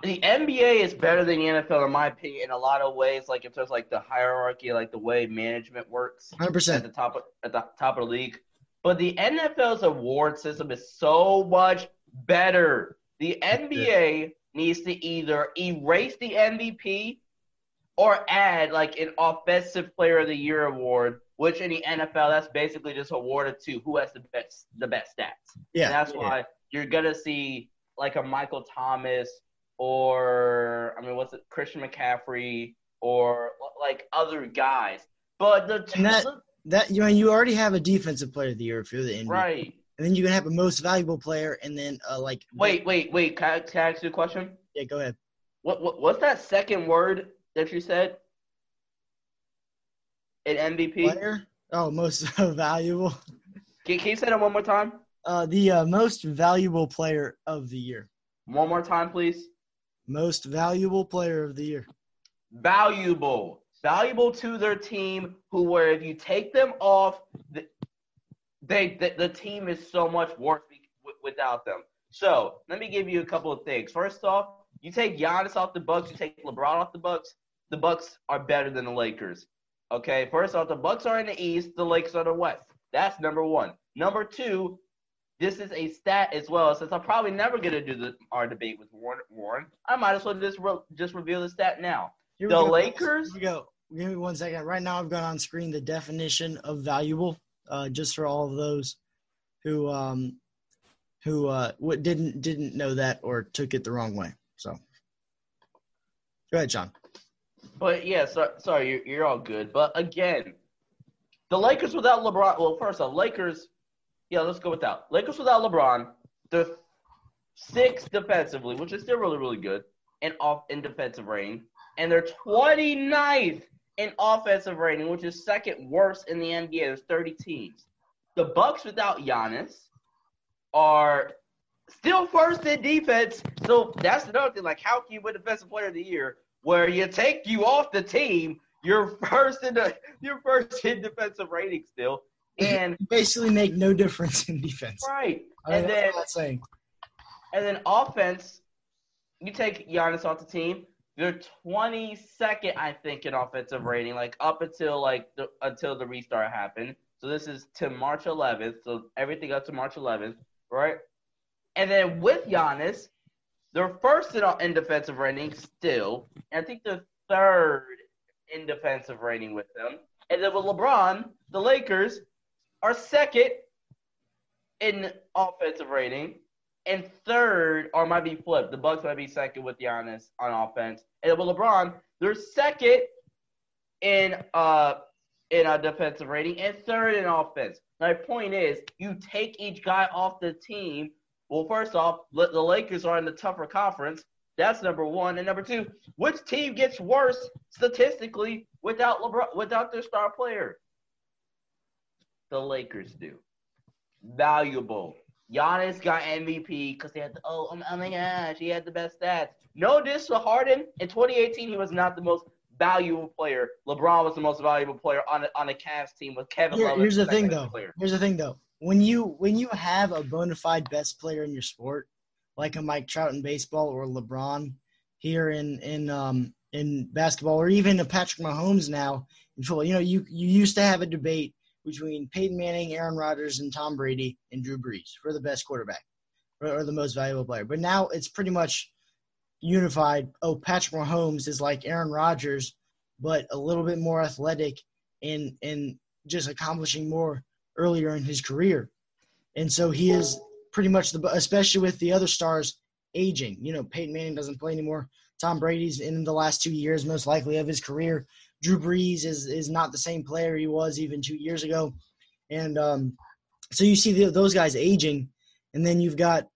The NBA is better than the NFL, in my opinion, in a lot of ways. Like, in terms of, like the hierarchy, like the way management works. hundred percent at the top of, at the top of the league. But the NFL's award system is so much better. The NBA needs to either erase the MVP or add like an offensive player of the year award, which in the NFL that's basically just awarded to who has the best the best stats. Yeah, And that's why you're gonna see like a Michael Thomas or I mean what's it Christian McCaffrey or like other guys. But the that- that you know you already have a defensive player of the year if you're the NBA. right. and then you can have a most valuable player, and then uh, like Wait, wait, wait. Can I, can I ask you a question? yeah, go ahead. What, what what's that second word that you said? In MVP? Player, oh, most [laughs] valuable, Can, can you say that one more time? uh, the uh, most valuable player of the year, One more time, please. most valuable player of the year. Valuable. Valuable to their team, who where if you take them off, the, they the, the team is so much worse without them. So let me give you a couple of things. First off, you take Giannis off the Bucks, you take LeBron off the Bucks. The Bucks are better than the Lakers. Okay, first off, the Bucks are in the East, the Lakers are in the West. That's number one. Number two, this is a stat as well. Since I'm probably never gonna do the our debate with Warren, Warren I might as well just re- just reveal the stat now. Here The. Lakers? Here we go. Give me one second. Right now, I've got on screen the definition of valuable, uh, just for all of those who um, who uh, what didn't didn't know that or took it the wrong way. So, go ahead, John. But yeah, so, sorry, you're, you're all good. But again, the Lakers without LeBron. Well, first off, Lakers. Yeah, let's go without Lakers without LeBron. They're sixth defensively, which is still really really good, and off in defensive range, and they're 29th in offensive rating, which is second worst in the NBA. There's 30 teams. The Bucks without Giannis are still first in defense. So that's another thing. Like, how can you win Defensive Player of the Year where you take you off the team? You're first in the you're first in defensive rating still, and basically make no difference in defense. Right, I and mean, then saying. and then offense, you take Giannis off the team. They're 22nd, I think, in offensive rating, like up until like the, until the restart happened. So this is to March 11th. So everything up to March 11th, right? And then with Giannis, they're first in, in defensive rating still. And I think they're third in defensive rating with them. And then with LeBron, the Lakers are second in offensive rating and third, or might be flipped. The Bucks might be second with Giannis on offense, and with LeBron, they're second in uh in a defensive rating and third in offense. My point is, you take each guy off the team. Well, first off, the Lakers are in the tougher conference. That's number one, and number two, which team gets worse statistically without LeBron, without their star player? The Lakers do. Valuable. Giannis got MVP because they had the, oh, oh, oh my gosh, he had the best stats. No diss to Harden. In 2018, he was not the most valuable player. LeBron was the most valuable player on a, on a Cavs team with Kevin Here- Love. here's the thing, though. Player. Here's the thing, though. When you when you have a bona fide best player in your sport, like a Mike Trout in baseball or LeBron here in in um in basketball, or even a Patrick Mahomes now in football, you know, you you used to have a debate between Peyton Manning, Aaron Rodgers, and Tom Brady and Drew Brees for the best quarterback or, or the most valuable player. But now it's pretty much unified. Oh, Patrick Mahomes is like Aaron Rodgers, but a little bit more athletic and and just accomplishing more earlier in his career. And so he is pretty much the especially with the other stars aging. You know, Peyton Manning doesn't play anymore. Tom Brady's in the last two years, most likely of his career. Drew Brees is is not the same player he was even two years ago, and um, so you see the, those guys aging, and then you've got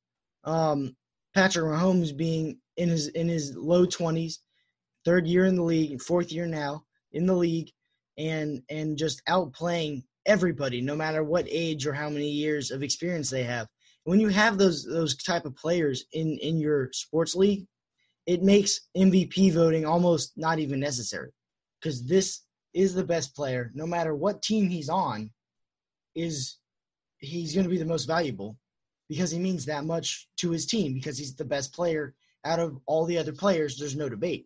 um, Patrick Mahomes being in his in his low twenties, third year in the league, fourth year now in the league, and and just outplaying everybody, no matter what age or how many years of experience they have. When you have those those type of players in in your sports league, it makes MVP voting almost not even necessary because this is the best player, no matter what team he's on, is he's going to be the most valuable because he means that much to his team because he's the best player out of all the other players. There's no debate,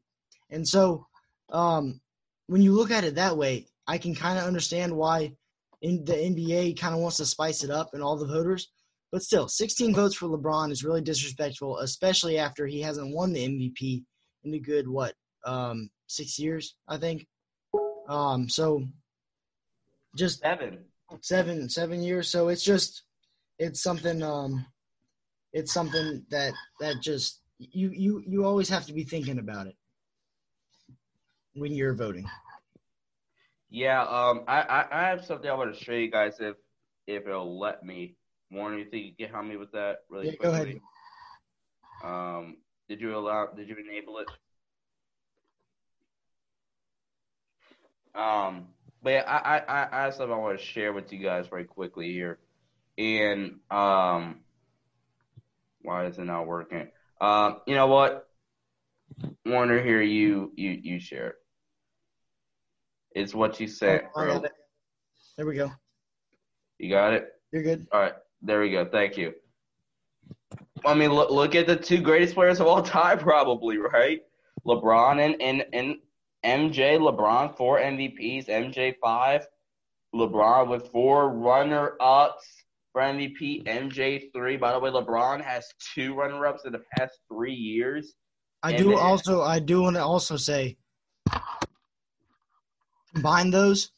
and so um, when you look at it that way, I can kind of understand why in the NBA kind of wants to spice it up and all the voters. But still, 16 votes for LeBron is really disrespectful, especially after he hasn't won the MVP in a good what um, six years, I think. Um, so just Seven. seven seven years. So it's just it's something um, it's something that that just you you you always have to be thinking about it when you're voting. Yeah, um, I, I, I have something I want to show you guys if if it'll let me. Warren, you think you can help me with that really Yeah, go quickly? Um, did you allow? Did you enable it? Um, but yeah, I, I, I- I have something I want to share with you guys very quickly here, and um, why is it not working? Um, you know what, Warner, here you you you share it. It's what you said. Oh. There we go. You got it. You're good. All right, there we go. Thank you. I mean, look, look at the two greatest players of all time, [laughs] probably, right? LeBron and, and, and MJ. LeBron, four MVPs. MJ, five. LeBron with four runner ups for MVP. MJ, three. By the way, LeBron has two runner ups in the past three years. I And do then- also I do want to also say combine those,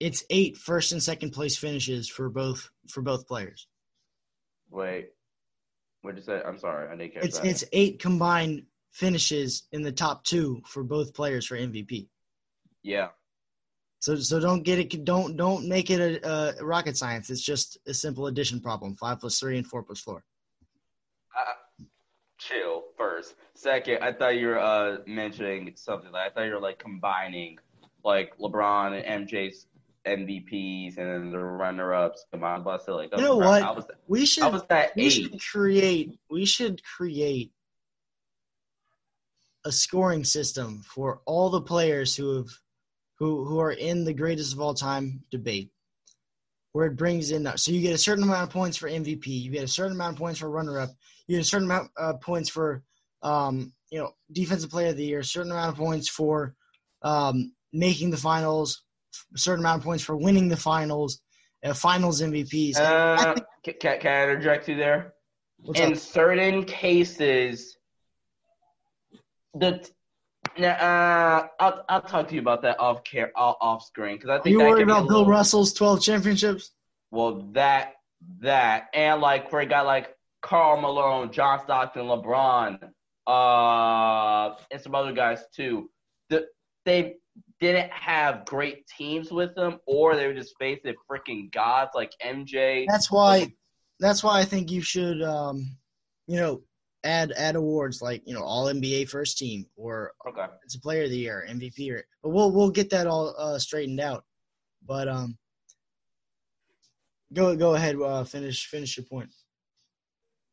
it's eight first and second place finishes for both for both players. Wait, what did you say? I'm sorry, I didn't catch It's that. it's eight combined finishes in the top two for both players for MVP. yeah. So so don't get it don't don't make it a, a rocket science. It's just a simple addition problem. Five plus three and four plus four. chill first. Second, I thought you were uh mentioning something. Like, I thought you were like combining like LeBron and MJ's MVPs and then the runner-ups combined. But still, like, You know what? I was, We should was that we age. should create we should create a scoring system for all the players who have who who are in the greatest of all time debate where it brings in so you get a certain amount of points for MVP you get a certain amount of points for runner up you get a certain amount of uh, points for um you know defensive player of the year a certain amount of points for um making the finals a certain amount of points for winning the finals uh, finals MVPs Uh, can, can, can I interject you there? What's in up? certain cases, the nah, uh, I'll I'll talk to you about that off care off, off screen because I Are think you that worried can be a about Bill Russell's 12 championships? Well, that that and like for a guy like Karl Malone, John Stockton, LeBron, uh, and some other guys too. The, they didn't have great teams with them, or they were just facing freaking gods like MJ. That's why. That's why I think you should, um, you know, add add awards like you know All NBA First Team or Okay. it's a Player of the Year, MVP. Or, but we'll we'll get that all uh, straightened out. But um, go go ahead. Uh, finish finish your point.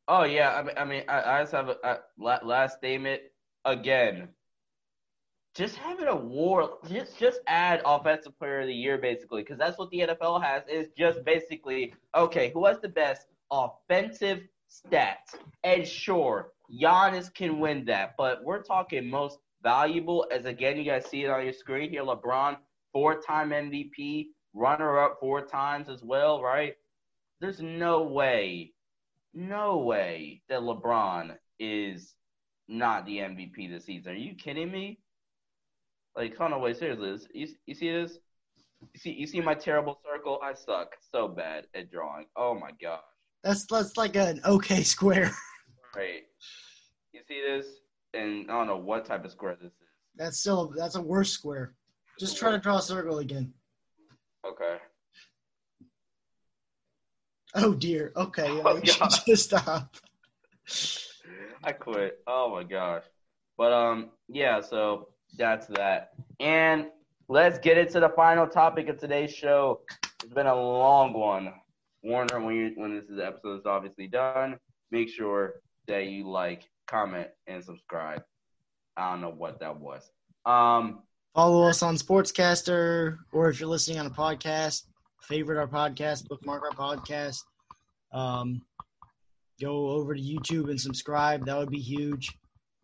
Oh yeah, I mean, I mean, I, I just have a, a last statement again. Just have an award. Just just add offensive player of the year, basically, because that's what the NFL has. Is just basically okay. Who has the best offensive stats? And sure, Giannis can win that, but we're talking most valuable. As again, you guys see it on your screen here. LeBron, four-time MVP, runner-up four times as well, right? There's no way no way that LeBron is not the MVP this season. Are you kidding me? Like, hold on, wait, seriously, you, you see this? You see, you see my terrible circle? I suck so bad at drawing. Oh my gosh. That's that's like an okay [laughs] square. Right. You see this? And I don't know what type of square this is. That's still that's a worse square. Just try to draw a circle again. Okay. Oh dear. Okay. Yeah, [laughs] Oh, [laughs] just stop. I quit. Oh my gosh. But um yeah, so that's that. And let's get into the final topic of today's show. It's been a long one. Warner, when you when this is episode is obviously done, make sure that you like, comment, and subscribe. I don't know what that was. Um Follow us on Sportscaster, or if you're listening on a podcast, favorite our podcast, bookmark our podcast. Um, go over to YouTube and subscribe. That would be huge.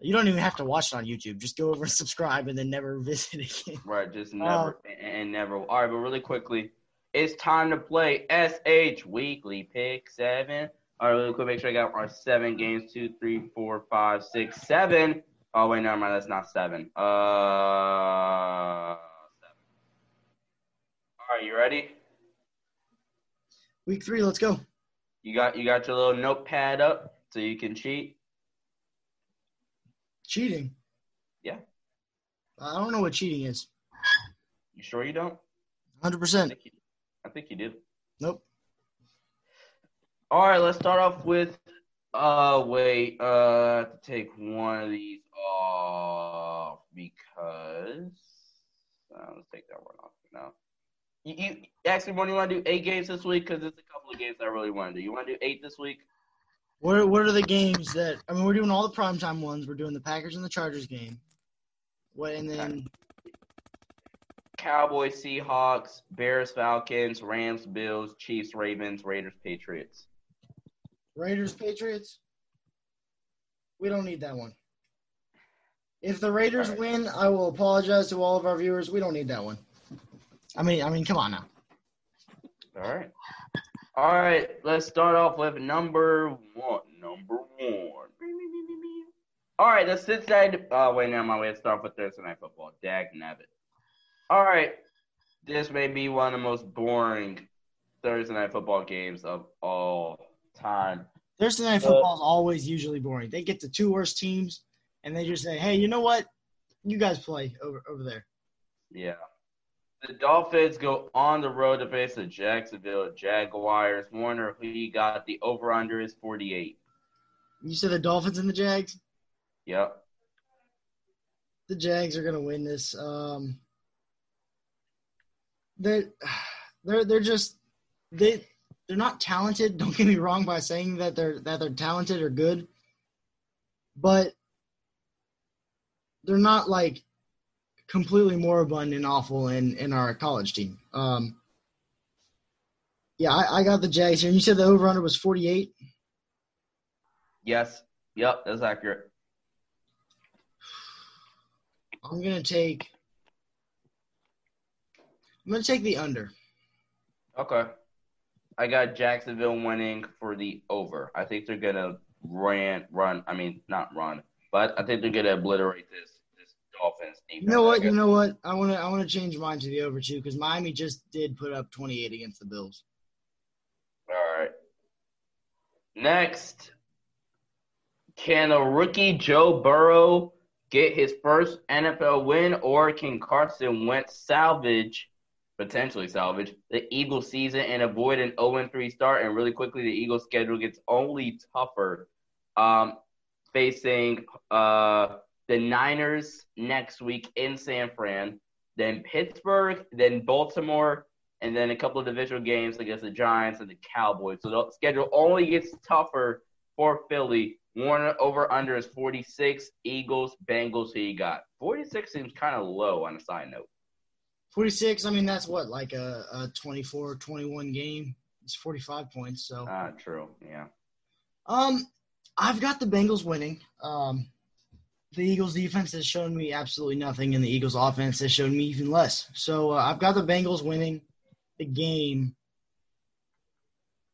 You don't even have to watch it on YouTube. Just go over and [laughs] subscribe, and then never [laughs] visit again. Right, just never and, and never. All right, but really quickly, it's time to play SH Weekly Pick Seven. All right, really quick, make sure I got our seven games: two, three, four, five, six, seven. Oh wait, never mind, that's not seven. Uh, seven. All right, you ready? Week three, let's go. You got you got your little notepad up so you can cheat. Cheating. Yeah. I don't know what cheating is. You sure you don't? Hundred percent. I think you did. Nope. All right, let's start off with. Uh, wait. Uh, I have to take one of these off because. Uh, let's take that one off for now. You, you actually, when you want to do eight games this week? Because there's a couple of games I really want to do. You want to do eight this week? What are, what are the games that I mean? We're doing all the primetime ones. We're doing the Packers and the Chargers game. What and then Cowboys, Seahawks, Bears, Falcons, Rams, Bills, Chiefs, Ravens, Raiders, Patriots. Raiders Patriots. We don't need that one. If the Raiders right. win, I will apologize to all of our viewers. We don't need that one. I mean, I mean, come on now. All right. All right. Let's start off with number one. Number one. All right. The Cincinnati. Oh wait, now my way to start with Thursday night football. Dag nabbit. All right. This may be one of the most boring Thursday night football games of all time. Thursday night football is always usually boring. They get the two worst teams, and they just say, "Hey, you know what? You guys play over over there." Yeah. The Dolphins go on the road to face the Jacksonville Jaguars. Warner, who got? The over under is 48. You said the Dolphins and the Jags. Yep. The Jags are gonna win this. Um, they're they're they're just they they're not talented. [laughs] Don't get me wrong by saying that they're that they're talented or good, but they're not like completely moribund and awful in in our college team. Um, yeah, I, I got the Jags here. And you said the over under was forty eight. Yes. Yep, that's accurate. I'm gonna take. I'm gonna take the under. Okay. I got Jacksonville winning for the over. I think they're gonna run, run. I mean, not run, but I think they're gonna obliterate this this Dolphins defense. You know what? You know what? I want to. I want to change mine to the over too because Miami just did put up 28 against the Bills. All right. Next, can a rookie Joe Burrow get his first NFL win, or can Carson Wentz salvage, potentially salvage, the Eagles season and avoid an 0-3 start? And really quickly, the Eagles schedule gets only tougher, um, facing uh, the Niners next week in San Fran, then Pittsburgh, then Baltimore, and then a couple of divisional games against the Giants and the Cowboys. So the schedule only gets tougher for Philly. Warner over under is 46. Eagles, Bengals, who you got? 46 seems kind of low on a side note. 46. I mean, that's what like a, a 24, 21 game. It's 45 points. So, Ah, true. Yeah. um, I've got the Bengals winning. Um, the Eagles defense has shown me absolutely nothing, and the Eagles offense has shown me even less. So uh, I've got the Bengals winning the game.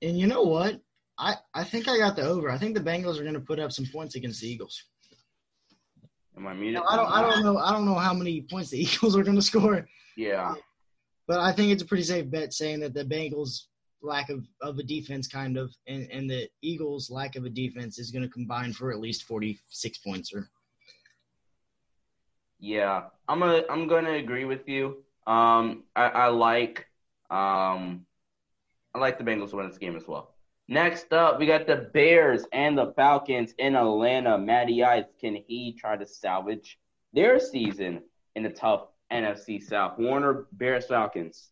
And you know what? I, I think I got the over. I think the Bengals are going to put up some points against the Eagles. Am I muted? I don't I don't know I don't know how many points the [laughs] Eagles are going to score, Yeah. but I think it's a pretty safe bet saying that the Bengals lack of, of a defense kind of and, and the Eagles lack of a defense is going to combine for at least 46 points or Yeah, I'm a, I'm gonna agree with you. Um, I, I like um, I like the Bengals to win this game as well. Next up, we got the Bears and the Falcons in Atlanta. Matty Ice, can he try to salvage their season in the tough NFC South? Warner Bears Falcons.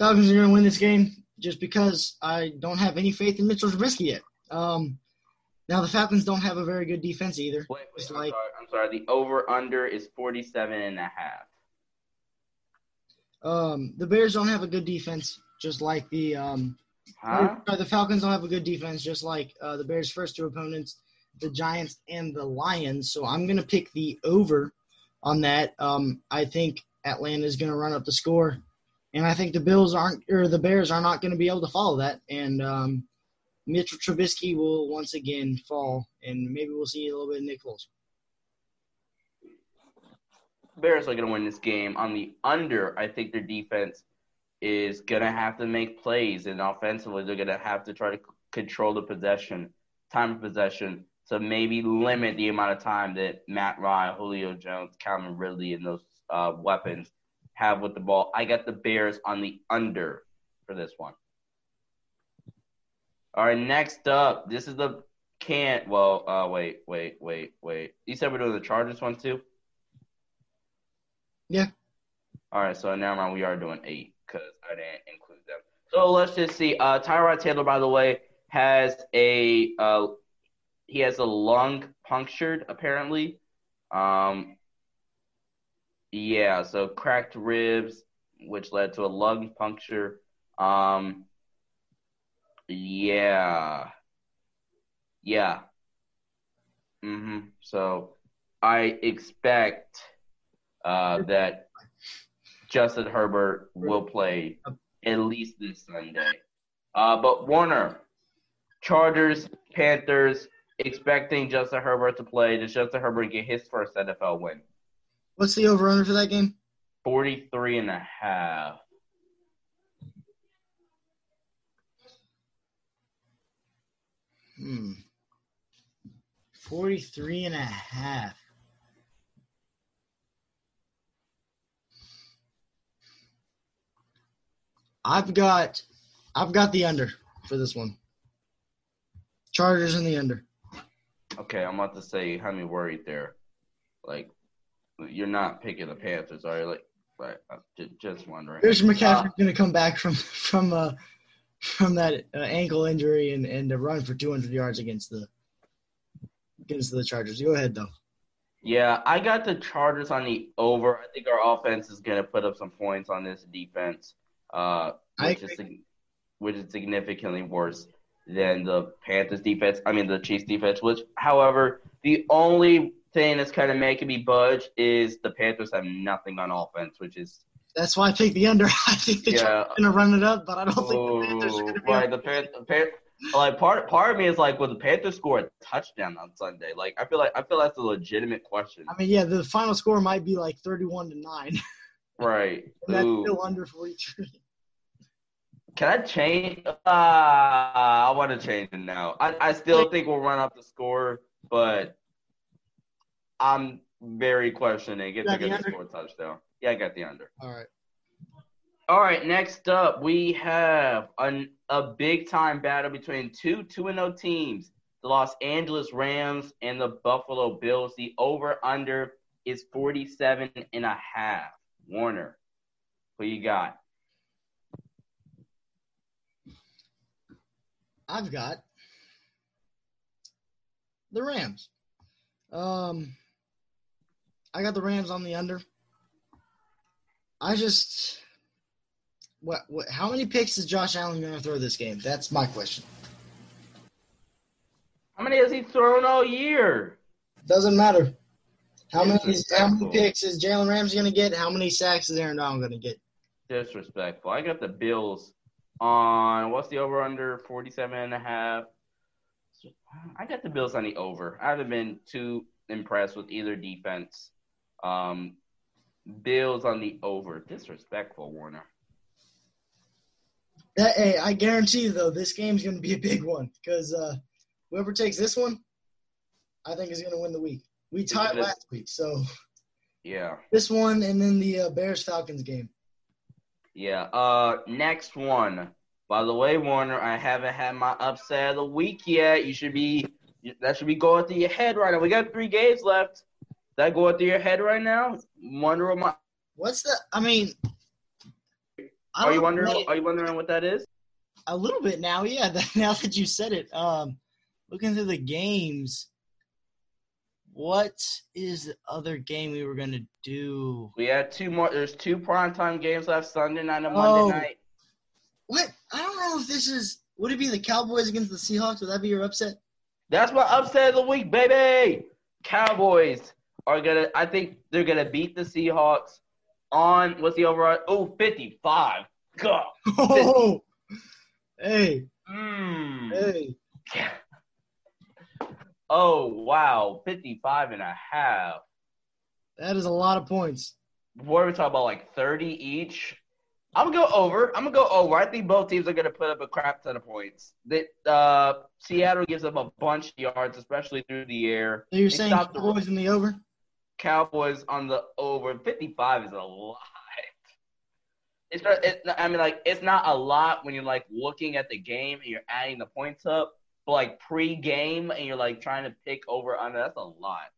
Falcons are going to win this game just because I don't have any faith in Mitchell Trubisky yet. Um, now the Falcons don't have a very good defense either. Wait, wait, I'm, like- sorry, I'm sorry. The over under is 47 and a half. Um, the Bears don't have a good defense, just like the um, Huh? Uh, The Falcons don't have a good defense, just like uh, the Bears' first two opponents, the Giants and the Lions. So I'm going to pick the over on that. Um, I think Atlanta is going to run up the score, and I think the Bills aren't or the Bears are not going to be able to follow that. And um, Mitchell Trubisky will once again fall, and maybe we'll see a little bit of Nick Foles. Bears are going to win this game. On the under, I think their defense is going to have to make plays, and offensively, they're going to have to try to c- control the possession, time of possession, to maybe limit the amount of time that Matt Ryan, Julio Jones, Calvin Ridley, and those uh, weapons have with the ball. I got the Bears on the under for this one. All right, next up, this is the can't. Well, uh, wait, wait, wait, wait. You said we're doing the Chargers one too. Yeah. All right, so never mind. We are doing eight because I didn't include them. So let's just see. Uh, Tyrod Taylor, by the way, has a uh, he has a lung punctured apparently. Um, yeah, so cracked ribs, which led to a lung puncture. Um, yeah, yeah. Mm-hmm. So I expect uh, that Justin Herbert will play at least this Sunday. Uh, but Warner, Chargers, Panthers, expecting Justin Herbert to play. Does Justin Herbert get his first NFL win? What's the over under for that game? 43 and a half. Hmm. 43 and a half. I've got I've got the under for this one. Chargers in the under. Okay, I'm about to say, you had me worried there. Like, you're not picking the Panthers, are you? Like, But uh, ju- just wondering. Christian McCaffrey's Uh, going to come back from from uh, from that uh, ankle injury and and to run for 200 yards against the against the Chargers. Go ahead though. Yeah, I got the Chargers on the over. I think our offense is going to put up some points on this defense, uh, which is which is significantly worse than the Panthers defense. I mean the Chiefs defense. Which, however, the only thing that's kind of making me budge is the Panthers have nothing on offense, which is That's why I picked the under. [laughs] I think the Yeah. Going to run it up, but I don't think the Panthers are going to be. right. The Pan- Pan- like part part of me is like, will the Panthers score a touchdown on Sunday? Like, I feel like I feel that's a legitimate question. I mean, yeah, the final score might be like 31 to nine. Right. [laughs] And that's Ooh. still under 43. Can I change? Uh, I want to change it now. I, I still think we'll run up the score, but I'm very questioning if they're the going to score a touchdown. Yeah, I got the under. All right. All right, next up we have an, a big time battle between two 2 and 0 teams, the Los Angeles Rams and the Buffalo Bills. The over under is 47 and a half. Warner, who you got? I've got the Rams. Um, I got the Rams on the under. I just what what? How many picks is Josh Allen going to throw this game? That's my question. How many has he thrown all year? Doesn't matter. How many? How many picks is Jalen Ramsey going to get? How many sacks is Aaron Donald going to get? Disrespectful. I got the Bills on what's the over under 47 and a half. I got the Bills on the over. I haven't been too impressed with either defense. Um, Bills on the over. Disrespectful, Warner. That, hey, I guarantee you though, this game's going to be a big one because uh, whoever takes this one, I think is going to win the week. We tied last week, so Yeah. this one and then the uh, Bears Falcons game. Yeah. Uh, next one. By the way, Warner, I haven't had my upset of the week yet. You should be that should be going through your head right now. We got three games left. That going through your head right now? Wonder what my What's the? I mean, I Are you wondering? know. Are you wondering what that is? a little bit now? Yeah, [laughs] now that you said it, um, looking through the games, what is the other game we were gonna do? We had two more. There's two primetime games left: Sunday night and Oh. Monday night. What? I don't know if this is. Would it be the Cowboys against the Seahawks? Would that be your upset? That's my upset of the week, baby. Cowboys are gonna. I think they're gonna beat the Seahawks on what's the overall? Oh, 55. God. [laughs] Oh, hey, Mm. hey. Oh wow, 55 and a half. That is a lot of points. What are we talking about? Like 30 each? I'm gonna go over. I'm gonna go over. I think both teams are gonna put up a crap ton of points. That uh, Seattle gives up a bunch of yards, especially through the air. So you're They saying stopped the- Cowboys in the over? Cowboys on the over. 55 is a lot. It's not, it, I mean, like, it's not a lot when you're, like, looking at the game and you're adding the points up. Like, pre-game and you're, like, trying to pick over under, that's a lot.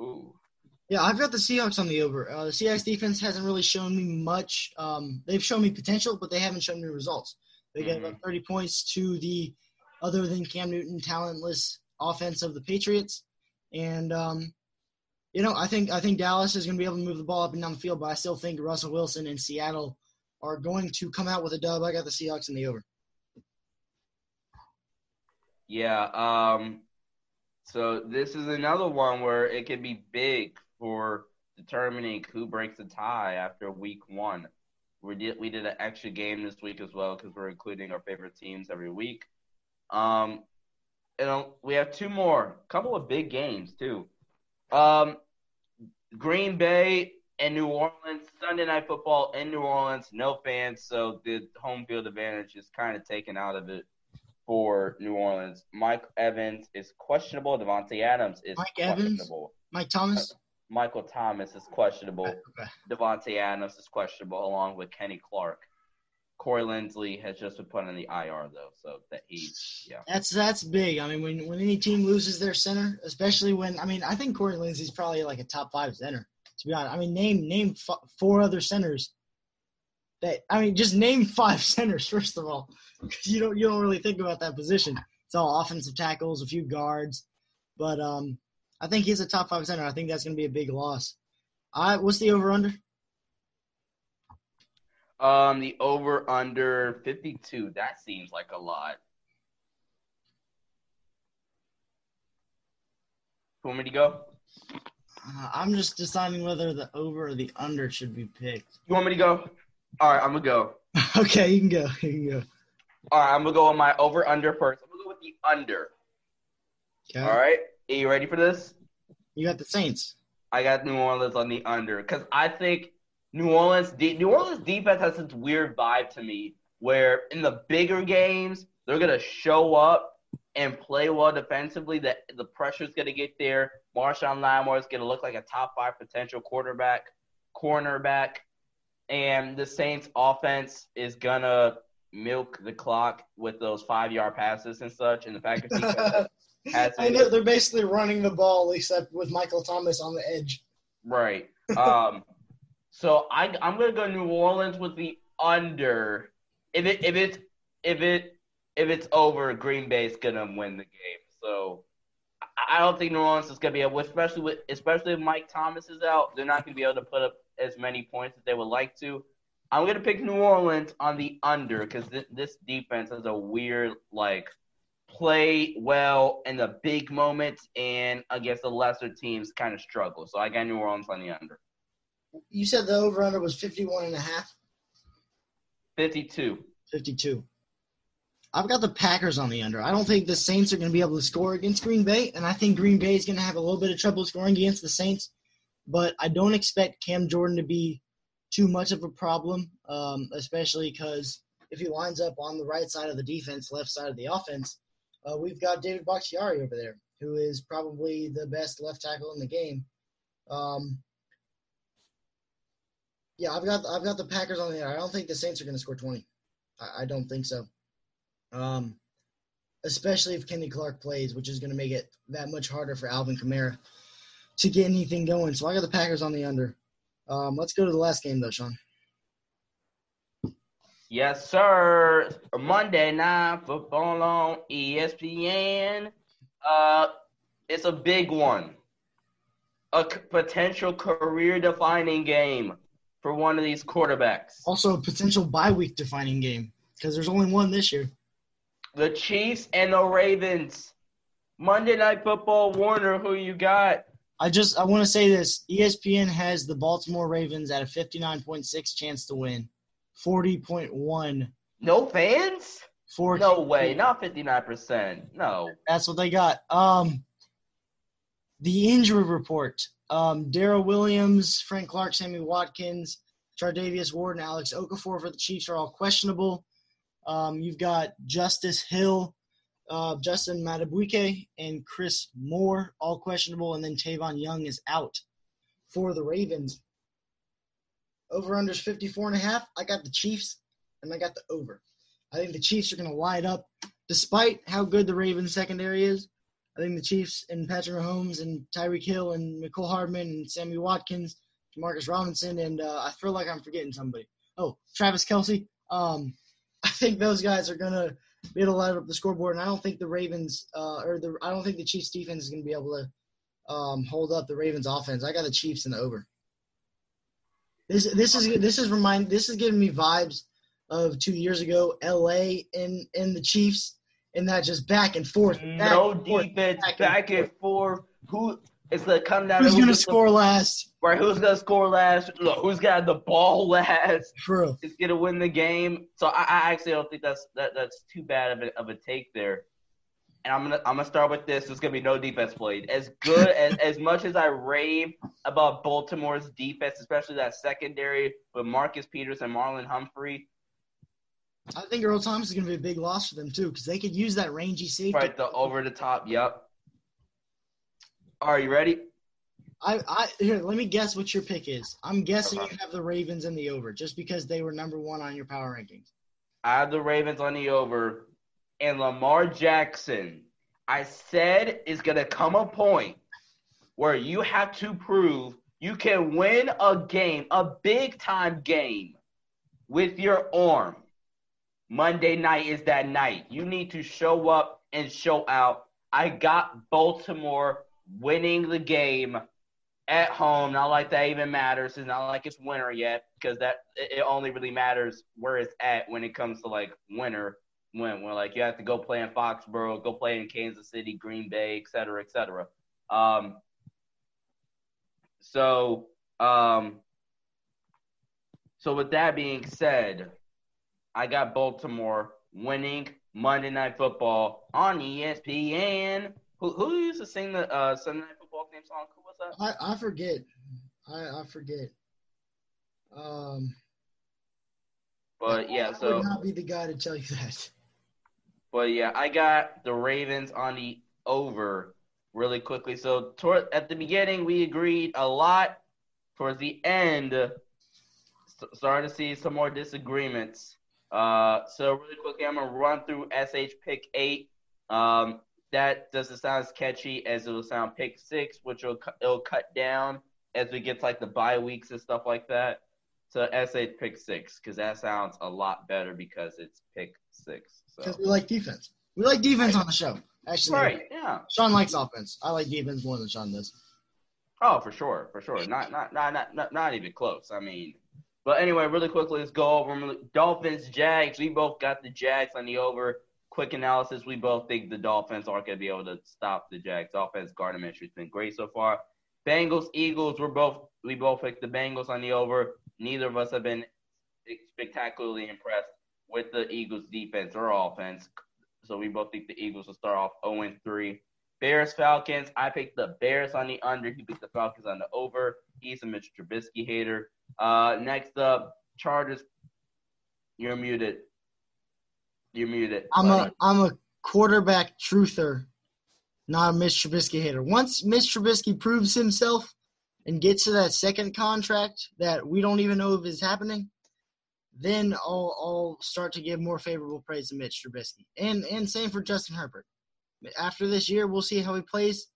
Ooh. Yeah, I've got the Seahawks on the over. Uh, the Seahawks defense hasn't really shown me much. Um, they've shown me potential, but they haven't shown me results. They gave about 30 points to the other than Cam Newton talentless offense of the Patriots, and um, you know I think I think Dallas is going to be able to move the ball up and down the field, but I still think Russell Wilson and Seattle are going to come out with a dub. I got the Seahawks in the over. Yeah. Um. So this is another one where it can be big for determining who breaks the tie after week one. We did we did an extra game this week as well because we're including our favorite teams every week. Um, and we have two more, couple of big games too. Um, Green Bay and New Orleans Sunday Night Football in New Orleans, no fans, so the home field advantage is kind of taken out of it for New Orleans. Mike Evans is questionable. Davante Adams is Mike Evans? Mike Thomas. Uh, Michael Thomas is questionable. Okay. Davante Adams is questionable, along with Kenny Clark. Corey Linsley has just been put on the IR though, so that he's yeah. That's that's big. I mean, when when any team loses their center, especially when I mean, I think Corey Linsley's probably like a top five center To be honest, I mean, name name f- four other centers. That I mean, just name five [laughs] centers first of all, because you don't you don't really think about that position. It's all offensive tackles, a few guards, but um, I think he's a top five center. I think that's going to be a big loss. I what's the over under? Um, the over under 52. That seems like a lot. Who want me to go? Uh, I'm just deciding whether the over or the under should be picked. You want me to go? All right, I'm gonna go. [laughs] okay, you can go. You can go. All right, I'm gonna go on my over under first. I'm gonna go with the under. Okay. All right, are you ready for this? You got the Saints. I got New Orleans on the under because I think New Orleans de- New Orleans defense has this weird vibe to me where in the bigger games they're gonna show up and play well defensively. That the pressure's gonna get there. Marshon Lattimore is gonna look like a top five potential quarterback, cornerback, and the Saints offense is gonna milk the clock with those five yard passes and such. And the defense [laughs] has I know they're basically running the ball except with Michael Thomas on the edge. Right. Um, [laughs] so I I'm gonna go New Orleans with the under. If it if it if it if it's over, Green Bay's gonna win the game. So I, I don't think New Orleans is gonna be able, especially with especially if Mike Thomas is out, they're not gonna be able to put up as many points as they would like to. I'm gonna pick New Orleans on the under because this, this defense has a weird like play well in the big moments and against the lesser teams kind of struggle. So I got New Orleans on the under. You said the over under was 51 and a half, 52. 52. I've got the Packers on the under. I don't think the Saints are going to be able to score against Green Bay, and I think Green Bay is going to have a little bit of trouble scoring against the Saints. But I don't expect Cam Jordan to be too much of a problem, um, especially because if he lines up on the right side of the defense, left side of the offense, uh, we've got David Bakhtiari over there, who is probably the best left tackle in the game. Um, yeah, I've got I've got the Packers on the. I don't think the Saints are going to score twenty. I, I don't think so. Um, especially if Kenny Clark plays, which is going to make it that much harder for Alvin Kamara to get anything going. So I got the Packers on the under. Um, let's go to the last game though, Sean. Yes, sir. Monday night football on ESPN. Uh, it's a big one. A c- potential career-defining game for one of these quarterbacks. Also, a potential bye week defining game because there's only one this year. The Chiefs and the Ravens. Monday night football. Warner, who you got? I just I want to say this: ESPN has the Baltimore Ravens at a 59.6 chance to win, 40.1 No fans? for No way. Not 59%. No. That's what they got. Um, the injury report: um, Daryl Williams, Frank Clark, Sammy Watkins, Charvarius Ward, and Alex Okafor for the Chiefs are all questionable. Um, you've got Justice Hill, uh, Justin Madubuike, and Chris Moore all questionable, and then Tavon Young is out for the Ravens. Over unders 54 and a half. I got the Chiefs, and I got the over. I think the Chiefs are going to light up, despite how good the Ravens secondary is. I think the Chiefs and Patrick Mahomes and Tyreek Hill and Mecole Hardman and Sammy Watkins, Marcus Robinson, and uh, I feel like I'm forgetting somebody. Oh, Travis Kelce. Um, [laughs] I think those guys are going to to light up the scoreboard, and I don't think the Ravens uh, or the I don't think the Chiefs defense is going to be able to um, hold up the Ravens offense. I got the Chiefs in the over. This this is this is remind this is giving me vibes of two years ago, L.A. and and the Chiefs, and that just back and forth. back No and forth, defense. back and Back and forth. Who? It's the come down Who's to gonna who's score last? Right, who's gonna score last? Look, who's got the ball last? Real. Is gonna win the game. So I, I actually don't think that's that, that's too bad of a, of a take there. And I'm gonna I'm gonna start with this. There's gonna be no defense played. As good [laughs] as as much as I rave about Baltimore's defense, especially that secondary with Marcus Peters and Marlon Humphrey, I think Earl Thomas is going to be a big loss for them too, because they could use that rangy safety. right? The over the top. Yep. Are you ready? I, I here. Let me guess what your pick is. I'm guessing Okay. you have the Ravens in the over, just because they were number one on your power rankings. I have the Ravens on the over, and Lamar Jackson. I said is gonna come a point where you have to prove You can win a game, a big time game, with your arm. Monday night is that night. You need to show up and show out. I got Baltimore winning the game at home. Not like that even matters. It's not like it's winter yet because that it only really matters where it's at when it comes to like winter. When when like you have to go play in Foxborough, go play in Kansas City, Green Bay, et cetera, et cetera. Um, so um, so with that being said, I got Baltimore winning Monday Night Football on ESPN. Who who used to sing the uh, Sunday Night Football theme song? Who was that? I, I forget. I, I forget. Um, but yeah, I so would not be the guy to tell you that. but yeah, I got the Ravens on the over really quickly. So toward at the beginning we agreed a lot. Towards the end, s- started to see some more disagreements. Uh, so really quickly, I'm gonna run through SH pick eight. Um, that doesn't sound as catchy as it will sound pick six, which will it'll cut down as we get to like the bye weeks and stuff like that. So SH pick six because that sounds a lot better because it's pick six. So Because we like defense. We like defense on the show. Actually, right, yeah. Sean likes offense. I like defense more than Sean does. Oh, for sure, for sure. Not, not, not, not, not, not even close. I mean, but anyway, really quickly, let's go over Dolphins, Jags. We both got the Jags on the over. Quick analysis: We both think the Dolphins aren't going to be able to stop the Jags. Offense guard has been great so far. Bengals, Eagles. We're both we both picked the Bengals on the over. Neither of us have been spectacularly impressed with the Eagles' defense or offense. So we both think the Eagles will start off 0 3. Bears Falcons. I picked the Bears on the under. He picked the Falcons on the over. He's a Mitch Trubisky hater. Uh, next up, Chargers. You're muted. You're muted. I'm buddy. a I'm a quarterback truther, not a Mitch Trubisky hater. Once Mitch Trubisky proves himself and gets to that second contract that we don't even know if is happening, then I'll I'll start to give more favorable praise to Mitch Trubisky. And and same for Justin Herbert. After this year, we'll see how he plays.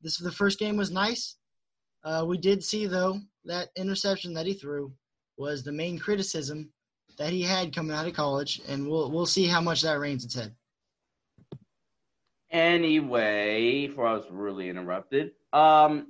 This the first game was nice. Uh, we did see though that interception that he threw was the main criticism that he had coming out of college, and we'll we'll see how much that reigns its head. Anyway, before I was really interrupted, um,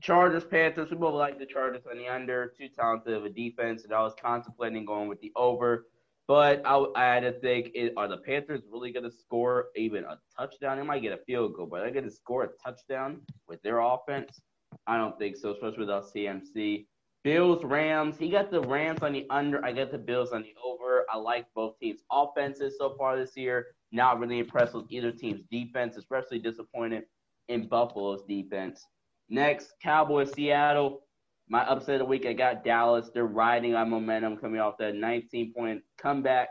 Chargers Panthers. We both like the Chargers on the under. Too talented of a defense, and I was contemplating going with the over, but I, I had to think: Are the Panthers really going to score even a touchdown? They might get a field goal, but are they going to score a touchdown with their offense? I don't think so, especially without CMC. Bills Rams. He got the Rams on the under. I got the Bills on the over. I like both teams' offenses so far this year. Not really impressed with either team's defense, especially disappointed in Buffalo's defense. Next, Cowboys Seattle. My upset of the week, I got Dallas. They're riding on momentum coming off that 19 point comeback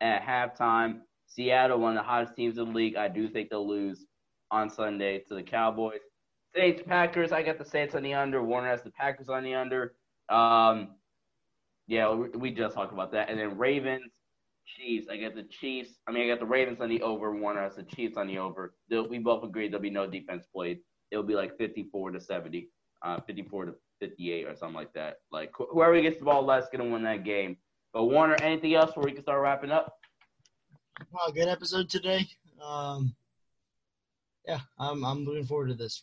at halftime. Seattle, one of the hottest teams in the league. I do think they'll lose on Sunday to the Cowboys. Saints Packers. I got the Saints on the under. Warner has the Packers on the under. Um, yeah, we, just talked about that. And then Ravens, Chiefs. I got the Chiefs. I mean, I got the Ravens on the over. Warner has the Chiefs on the over. They'll, we both agreed there'll be no defense played. It'll be like 54 to 70, uh, 54 to 58 or something like that. Like wh- whoever gets the ball last is gonna win that game. But Warner, anything else where we can start wrapping up? Wow, good episode today. Um, yeah, I'm I'm looking forward to this.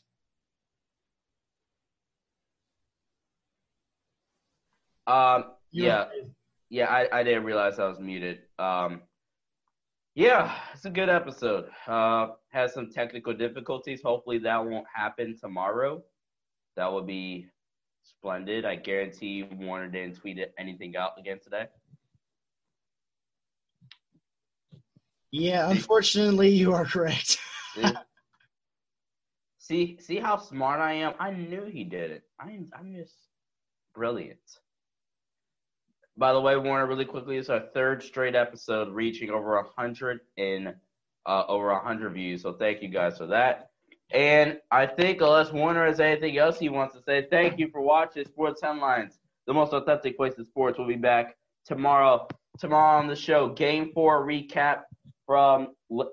Um, You yeah, yeah, I, I didn't realize I was muted. Um, yeah, it's a good episode. Uh, has some technical difficulties. Hopefully that won't happen tomorrow. That would be splendid. I guarantee Warner didn't tweet it- anything out again today. Yeah, unfortunately, you are correct. See? [laughs] see, see how smart I am. I knew he did it. I'm, I'm just brilliant. By the way, Warner, really quickly, it's our third straight episode, reaching over a hundred in uh, over a hundred views. So thank you guys for that. And I think unless Warner has anything else he wants to say, thank you for watching Sports Headlines, the most authentic place in sports. We'll be back tomorrow. Tomorrow on the show, Game Four recap from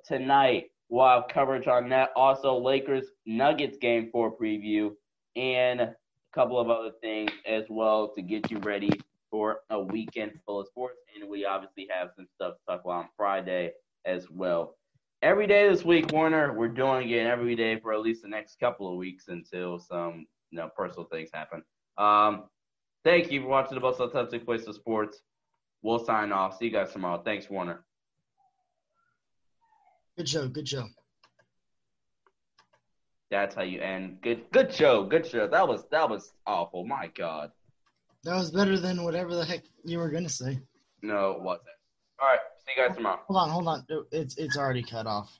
tonight. We'll have coverage on that. Also, Lakers Nuggets Game Four preview and a couple of other things as well to get you ready for a weekend full of sports. And we obviously have some stuff to talk about on Friday as well. Every day this week, Warner, we're doing it every day for at least the next couple of weeks until some you know personal things happen. Um, thank you for watching the most authentic place of sports. We'll sign off. See you guys tomorrow. Thanks, Warner. Good show. Good show. That's how you end. Good, good show. Good show. That was that was awful. My God. That was better than whatever the heck you were gonna say. No, it wasn't. All right. See you guys tomorrow. Hold on, hold on. It's it's already cut off.